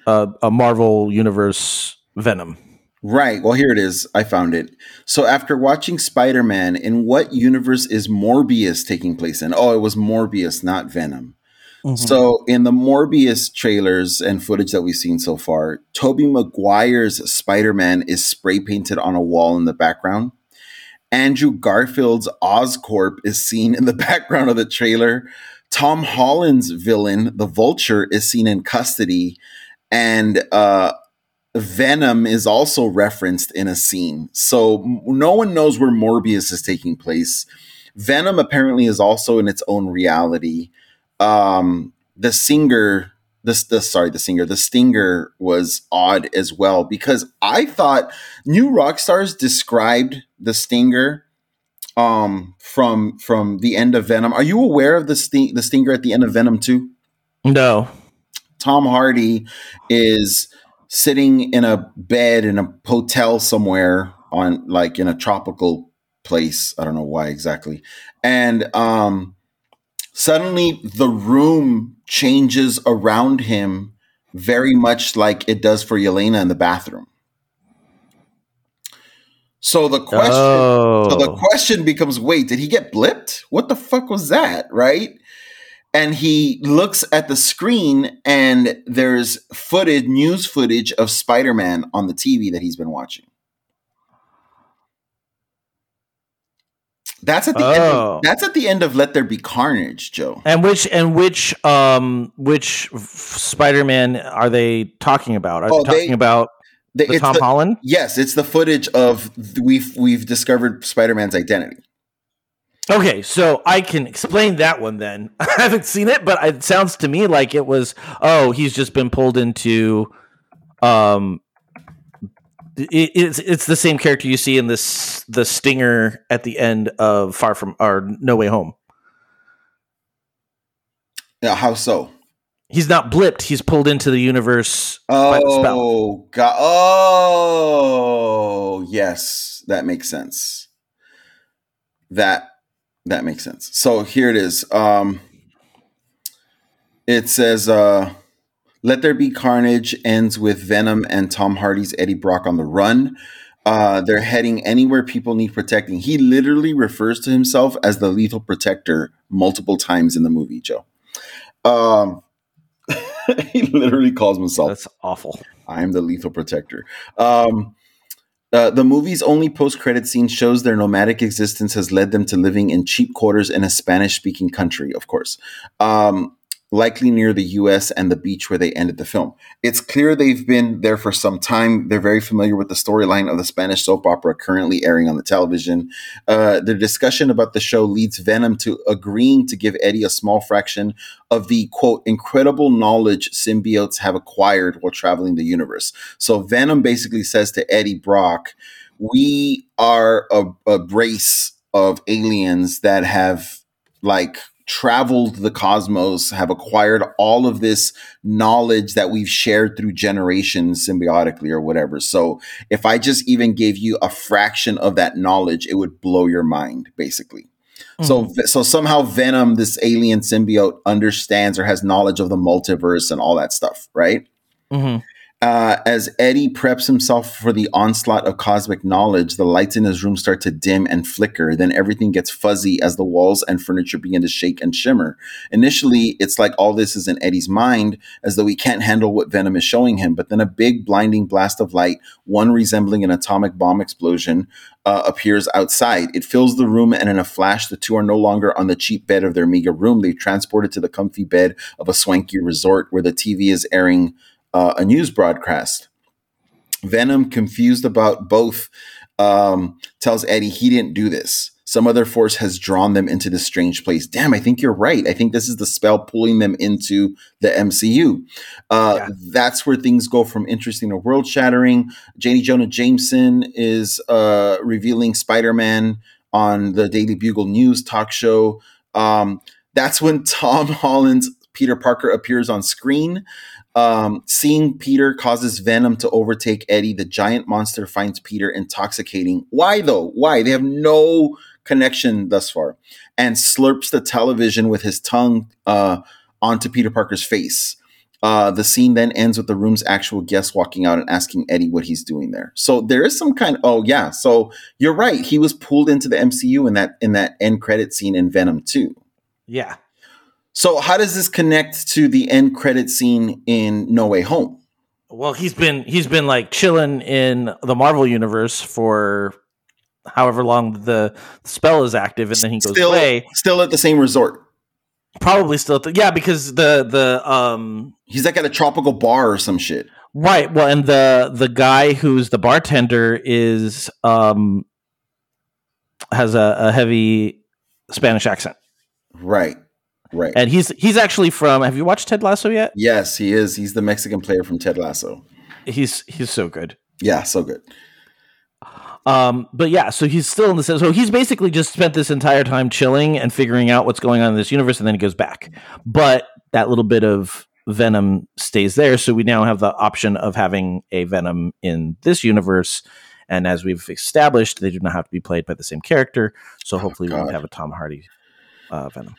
a, a Marvel universe Venom.
Right. Well, here it is. I found it. So, after watching Spider Man, in what universe is Morbius taking place in? Oh, it was Morbius, not Venom. So, in the Morbius trailers and footage that we've seen so far, Tobey Maguire's Spider Man is spray painted on a wall in the background. Andrew Garfield's Oscorp is seen in the background of the trailer. Tom Holland's villain, the Vulture, is seen in custody. And uh, Venom is also referenced in a scene. So no one knows where Morbius is taking place. Venom apparently is also in its own reality. Um, the singer, this the sorry, the singer, the stinger was odd as well because I thought New Rockstars described the stinger um from from the end of Venom. Are you aware of the sting the stinger at the end of Venom 2?
No.
Tom Hardy is sitting in a bed in a hotel somewhere on like in a tropical place. I don't know why exactly. And um suddenly the room changes around him very much like it does for Yelena in the bathroom. So the question
Oh.
so the oh. question becomes wait, did he get blipped? What the fuck was that, right? And he looks at the screen and there's footage, news footage of Spider Man on the TV that he's been watching. That's at the end
Oh.
of, that's at the end of Let There Be Carnage, Joe.
And which and which um which Spider-Man are they talking about? Are
Oh,
they talking
they-
about
The-
the
it's
Tom
the-
Holland?
Yes, it's the footage of th- we've we've discovered Spider Man's identity.
Okay, so I can explain that one then. I haven't seen it, but it sounds to me like it was oh, he's just been pulled into um it, it's it's the same character you see in this the stinger at the end of Far From or No Way Home.
Yeah, how so?
He's not blipped. He's pulled into the universe by the spell.
Oh, God. Oh, yes, that makes sense. That that makes sense. So here it is. Um, it says, uh, "Let there be carnage." Ends with Venom and Tom Hardy's Eddie Brock on the run. Uh, they're heading anywhere people need protecting. He literally refers to himself as the lethal protector multiple times in the movie, Joe. Um, he literally calls himself.
That's awful.
I am the lethal protector. Um, uh, the movie's only post-credit scene shows their nomadic existence has led them to living in cheap quarters in a Spanish-speaking country, of course, um, likely near the U.S. and the beach where they ended the film. It's clear they've been there for some time. They're very familiar with the storyline of the Spanish soap opera currently airing on the television. Uh, the discussion about the show leads Venom to agreeing to give Eddie a small fraction of the quote incredible knowledge symbiotes have acquired while traveling the universe. So Venom basically says to Eddie Brock, "We are a, a race of aliens that have like." Traveled the cosmos have acquired all of this knowledge that we've shared through generations symbiotically or whatever. So if i just even gave you a fraction of that knowledge it would blow your mind basically. So, so somehow Venom, this alien symbiote, understands or has knowledge of the multiverse and all that stuff, right?
hmm
Uh, as Eddie preps himself for the onslaught of cosmic knowledge, the lights in his room start to dim and flicker. Then everything gets fuzzy as the walls and furniture begin to shake and shimmer. Initially, it's like all this is in Eddie's mind, as though he can't handle what Venom is showing him. But then a big blinding blast of light, one resembling an atomic bomb explosion, uh, appears outside. It fills the room, and in a flash, the two are no longer on the cheap bed of their meager room. They've transported to the comfy bed of a swanky resort where the TV is airing uh, a news broadcast. Venom, confused about both, um, tells Eddie he didn't do this. Some other force has drawn them into this strange place. Damn, I think you're right. I think this is the spell pulling them into the MCU. Uh, That's where things go from interesting to world shattering. J. Jonah Jameson is uh, revealing Spider Man on the Daily Bugle News talk show. Um, that's when Tom Holland's Peter Parker appears on screen. Um, seeing Peter causes Venom to overtake Eddie. The giant monster finds Peter intoxicating. Why though? Why? They have no connection thus far. And slurps the television with his tongue uh, onto Peter Parker's face. Uh, the scene then ends with the room's actual guest walking out and asking Eddie what he's doing there. So there is some kind. Of, oh yeah, so you're right. He was pulled into the MCU in that in that end credit scene in Venom 2.
Yeah.
So how does this connect to the end credit scene in No Way Home?
Well, he's been he's been like chilling in the Marvel universe for however long the spell is active, and then he goes
Still,
away.
still at the same resort.
Probably still, at the, yeah, because the the um
He's like at a tropical bar or some shit.
right. Well, and the the guy who's the bartender is um has a, a heavy Spanish accent,
Right. Right.
and he's he's actually from. Have you watched Ted Lasso yet?
yes, he is. He's the Mexican player from Ted Lasso.
He's he's so good.
Yeah, so good.
Um, but yeah, so he's still in the so he's basically just spent this entire time chilling and figuring out what's going on in this universe, and then he goes back. But that little bit of Venom stays there, so we now have the option of having a Venom in this universe. And as we've established, they do not have to be played by the same character. So hopefully, we
God.
won't have a Tom Hardy uh, Venom.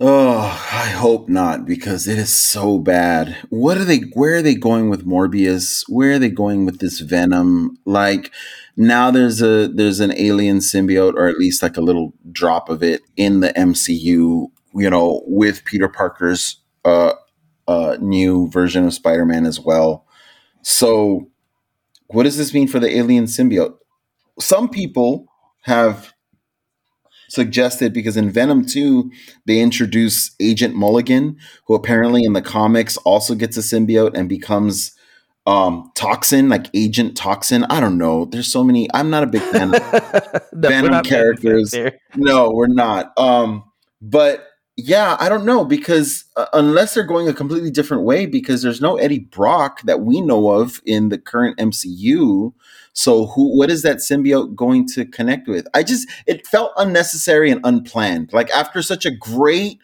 Oh, I hope not because it is so bad. What are they where are they going with Morbius? Where are they going with this Venom? Like now there's a there's an alien symbiote or at least like a little drop of it in the MCU, you know, with Peter Parker's uh uh new version of Spider-Man as well. So what does this mean for the alien symbiote? Some people have suggested because in Venom 2, they introduce Agent Mulligan, who apparently in the comics also gets a symbiote and becomes um, Toxin, like Agent Toxin. I don't know. There's so many. I'm not a big fan of
No,
Venom characters. No, we're not. Um, but yeah, I don't know because uh, unless they're going a completely different way, because there's no Eddie Brock that we know of in the current MCU. So who? What is that symbiote going to connect with? I just it felt unnecessary and unplanned. Like after such a great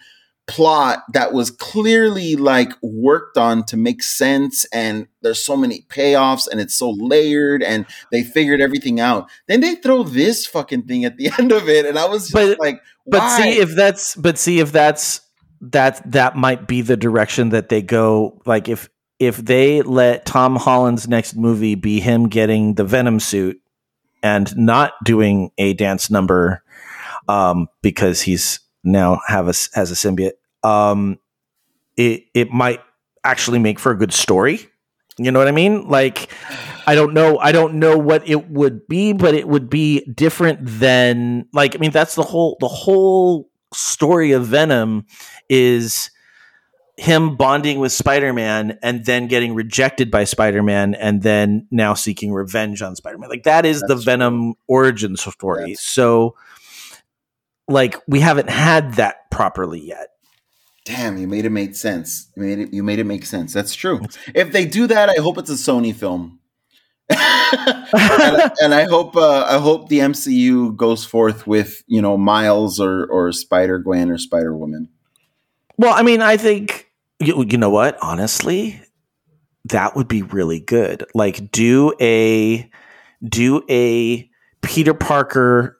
plot that was clearly like worked on to make sense and there's so many payoffs and it's so layered and they figured everything out then they throw this fucking thing at the end of it and i was just
But-
like
But see if that's but see if that's that that might be the direction that they go. Like if if they let Tom Holland's next movie be him getting the Venom suit and not doing a dance number um, because he's now have a has a symbiote, um, it it might actually make for a good story. You know what I mean? Like I don't know I don't know what it would be, but it would be different than like I mean that's the whole the whole story of Venom is him bonding with Spider-Man and then getting rejected by Spider-Man and then now seeking revenge on Spider-Man. Like that is the
That's
Venom origin story.
That's-
So like we haven't had that properly yet.
damn you made it make sense you made it you made it make sense that's true if they do that i hope it's a sony film and, and I hope uh, I hope the MCU goes forth with you know Miles or or Spider Gwen or Spider Woman.
Well, I mean, I think you, you know what? Honestly, that would be really good. Like do a do a Peter Parker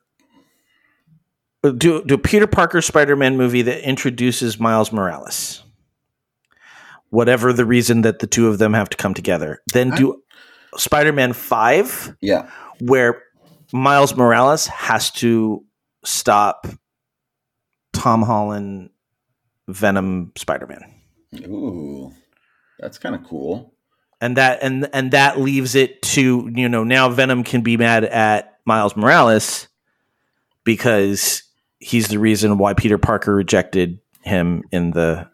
do do a Peter Parker Spider-Man movie that introduces Miles Morales. Whatever the reason that the two of them have to come together. Then do Spider-Man 5
Yeah,
where Miles Morales has to stop Tom Holland Venom Spider-Man.
Ooh, that's kind of cool.
And that and and that leaves it to, you know, now Venom can be mad at Miles Morales because he's the reason why Peter Parker rejected him in the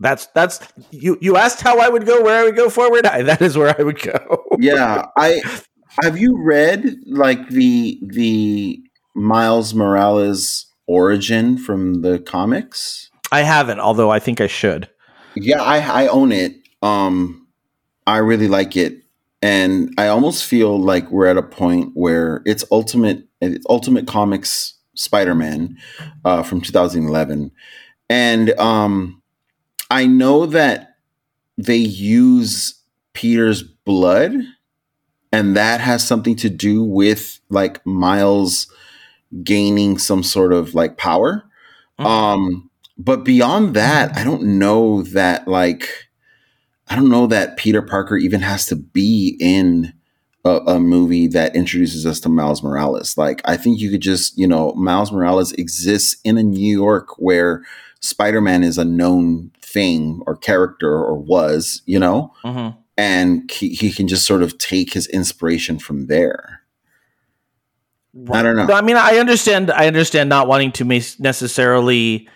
that's that's you you asked how I would go where I would go forward I, that is where I would go
Yeah, I have you read like the the Miles Morales origin from the comics?
I haven't although I think I should
Yeah, I I own it. Um, I really like it, and I almost feel like we're at a point where it's ultimate it's Ultimate Comics Spider Man uh, from 2011, and um, I know that they use Peter's blood, and that has something to do with like Miles gaining some sort of like power.
Mhm.
Um, but beyond that, I don't know that like I don't know that Peter Parker even has to be in a, a movie that introduces us to Miles Morales. Like I think you could just, you know, Miles Morales exists in a New York where Spider-Man is a known thing or character or was, you know,
Mhm.
and he, he can just sort of take his inspiration from there. I don't know.
I mean, I understand. I understand not wanting to necessarily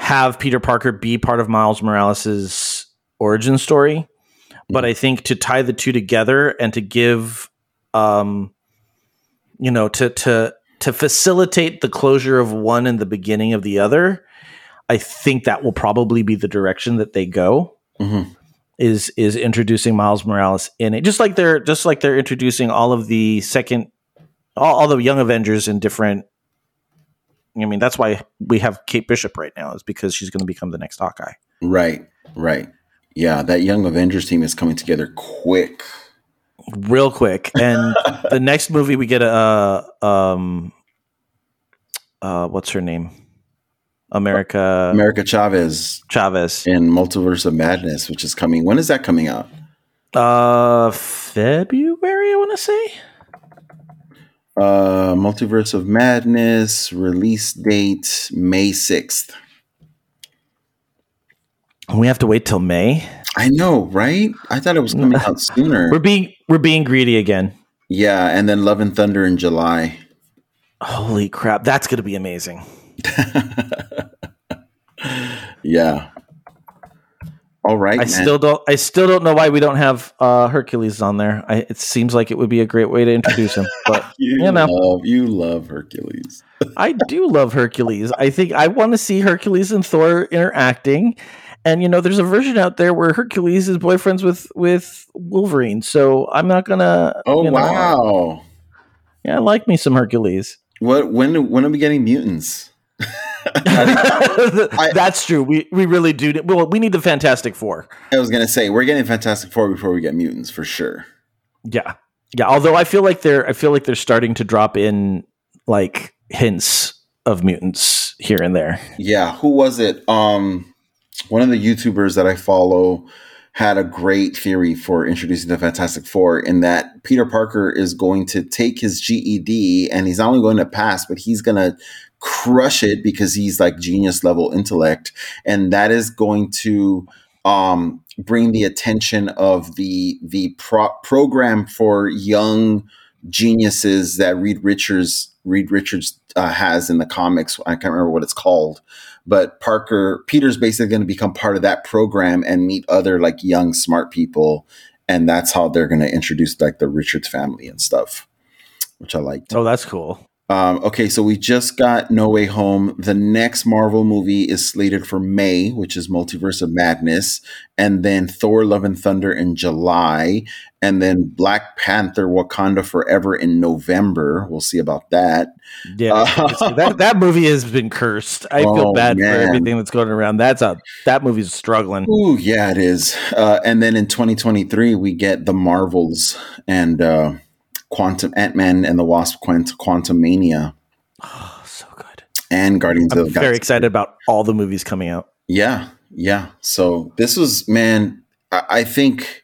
have Peter Parker be part of Miles Morales' origin story, but I think to tie the two together and to give, um, you know, to to to facilitate the closure of one and the beginning of the other, I think that will probably be the direction that they go
Mhm.
is is introducing Miles Morales in it, just like they're just like they're introducing all of the second, all, all the young Avengers in different. I mean, that's why we have Kate Bishop right now is because she's going to become the next Hawkeye.
Right, right. Yeah, that young Avengers team is coming together quick.
real quick. And the next movie we get a uh, um uh what's her name? America
America Chavez
Chavez.
in Multiverse of Madness, which is coming. When is that coming out?
Uh February, I want to say.
Uh, Multiverse of Madness release date May sixth.
We have to wait till May.
I know, right? I thought it was coming out sooner.
We're being we're being greedy again.
Yeah, and then Love and Thunder in July.
Holy crap, that's going to be amazing.
Yeah, All right,
I
man.
still don't. I still don't know why we don't have uh, Hercules on there. I, it seems like it would be a great way to introduce him, but
you,
you know.
love you love Hercules.
I do love Hercules. I think I want to see Hercules and Thor interacting. And you know, there's a version out there where Hercules is boyfriends with with Wolverine. So I'm not gonna.
Oh
you know,
wow!
Yeah, I like me some Hercules.
What when when are we getting mutants?
That's true. We we really do. Well, we need the Fantastic Four.
I was gonna say we're getting Fantastic Four before we get mutants for sure.
Yeah, yeah. Although I feel like they're I feel like they're starting to drop in like hints of mutants here and there.
Yeah, who was it? Um, one of the YouTubers that I follow had a great theory for introducing the Fantastic Four in that Peter Parker is going to take his GED and he's not only going to pass, but he's going to crush it because he's like genius level intellect, and that is going to um, bring the attention of the the pro- program for young geniuses that Reed Richards Reed Richards uh, has in the comics. I can't remember what it's called, but Parker Peter's basically going to become part of that program and meet other like young smart people, and that's how they're going to introduce like the Richards family and stuff, which I liked.
Oh, that's cool.
Um, okay, so we just got No Way Home. The next Marvel movie is slated for May, which is Multiverse of Madness, and then Thor: Love and Thunder in July, and then Black Panther: Wakanda Forever in November. We'll see about that.
Yeah,
Uh,
that that movie has been cursed. I feel
Oh,
bad
man.
for everything that's going around. That's a that movie's struggling.
Ooh, yeah, it is. Uh, and then in 2023, we get the Marvels and uh, Quantum Ant Man and the Wasp: Quant- Quantum Mania
Oh, so good.
and Guardians
I'm
of the
very excited about all the movies coming out.
Yeah, yeah. So this was man. I, I think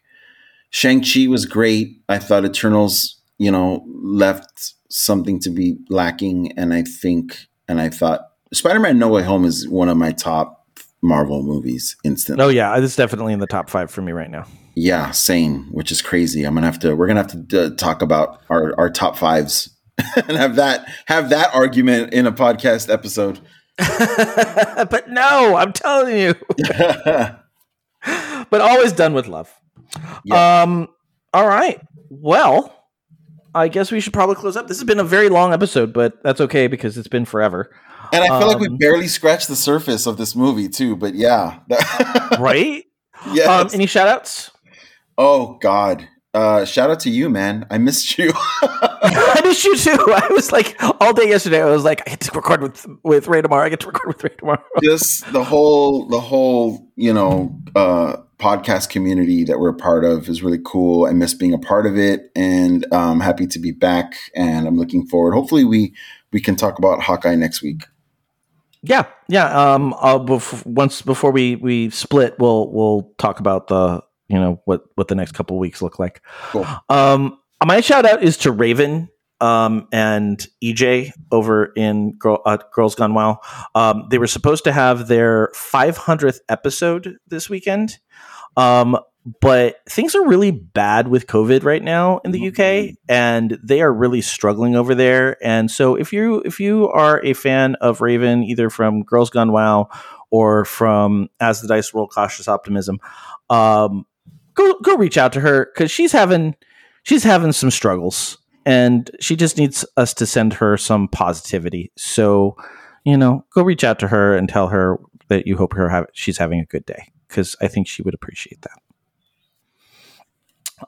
Shang Chi was great. I thought Eternals, you know, left something to be lacking, and I think, and I thought Spider Man No Way Home is one of my top Marvel movies instantly.
Oh yeah, this is definitely in the top five for me right now.
Yeah, same. Which is crazy. I'm gonna have to. We're gonna have to uh, talk about our our top fives and have that have that argument in a podcast episode.
but no, I'm telling you. but always done with love.
Yeah.
Um. All right. Well, I guess we should probably close up. This has been a very long episode, but that's okay because it's been forever.
And I feel like we
Um,
barely scratched the surface of this movie too. But yeah,
Right?
Yes.
Um, any shout outs?
oh God. Uh, shout out to you, man. I missed you.
I missed you too. I was like all day yesterday. I was like, I get to record with with Ray tomorrow. I get to record with Ray tomorrow.
Just the whole the whole you know uh, podcast community that we're a part of is really cool. I miss being a part of it, and I'm happy to be back. And I'm looking forward. Hopefully, we we can talk about Hawkeye next week.
Yeah, yeah. Um, I'll bef- once before we we split, we'll we'll talk about the you know what what the next couple weeks look like.
Cool.
Um, my shout out is to Raven um, and EJ over in Girl, uh, Girls Gone Wild. Um, they were supposed to have their 500th episode this weekend, um, but things are really bad with COVID right now in the UK, and they are really struggling over there. And so, if you if you are a fan of Raven, either from Girls Gone Wow or from As the Dice Roll Cautious Optimism, um, go go reach out to her because she's having she's having some struggles and she just needs us to send her some positivity. So you know go reach out to her and tell her that you hope her have, she's having a good day because i think she would appreciate that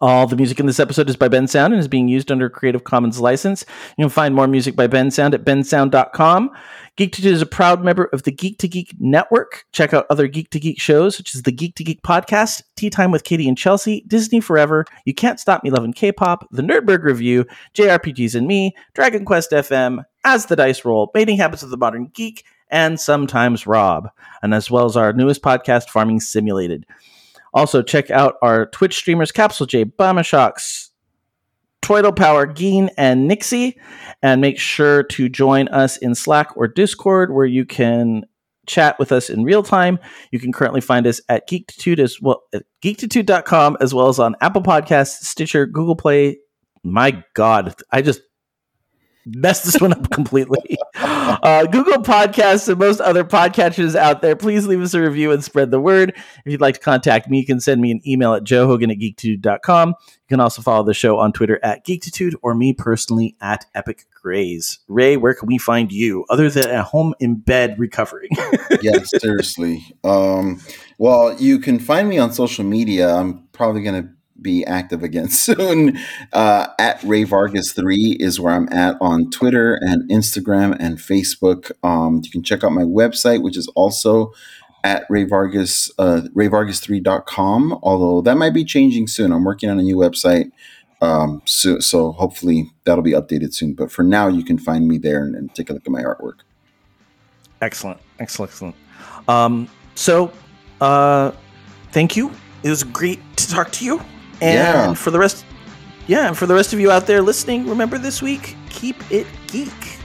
all the music in this episode is by Bensound and is being used under a Creative Commons license. You can find more music by Bensound at bensound.com. Geek to Geek is a proud member of the Geek to Geek network. Check out other Geek to Geek shows, such as the Geek to Geek podcast, Tea Time with Katie and Chelsea, Disney Forever, You Can't Stop Me Loving K-pop, The Nerdberg Review, JRPGs and Me, Dragon Quest FM, As the Dice Roll, Mating Habits of the Modern Geek, and sometimes Rob, and as well as our newest podcast, Farming Simulated. Also, check out our Twitch streamers Capsulejay, Bama Shocks, Twiddle Power, Geen, and Nixie. And make sure to join us in Slack or Discord where you can chat with us in real time. You can currently find us at Geektitude as well at geektitude.com as well as on Apple Podcasts, Stitcher, Google Play. My God, I just messed this one up completely. Uh, Google Podcasts and most other podcatchers out there, please leave us a review and spread the word. If you'd like to contact me, you can send me an email at joehogan at geektitude.com. You can also follow the show on Twitter at geektitude or me personally at Epic Grays. Ray, where can we find you other than at home in bed recovering?
yes, seriously. Um, well, you can find me on social media. I'm probably going to be active again soon. Uh, at Ray Vargas three is where I'm at on Twitter and Instagram and Facebook. Um, you can check out my website, which is also at Ray Vargas uh, RayVargas3.com. Although that might be changing soon. I'm working on a new website. Um, so, so hopefully that'll be updated soon. But for now, you can find me there and, and take a look at my artwork.
Excellent, excellent, excellent. Um, so, uh, thank you. It was great to talk to you. And
Yeah.
for the rest, yeah, and for the rest of you out there listening, remember this week, keep it geek.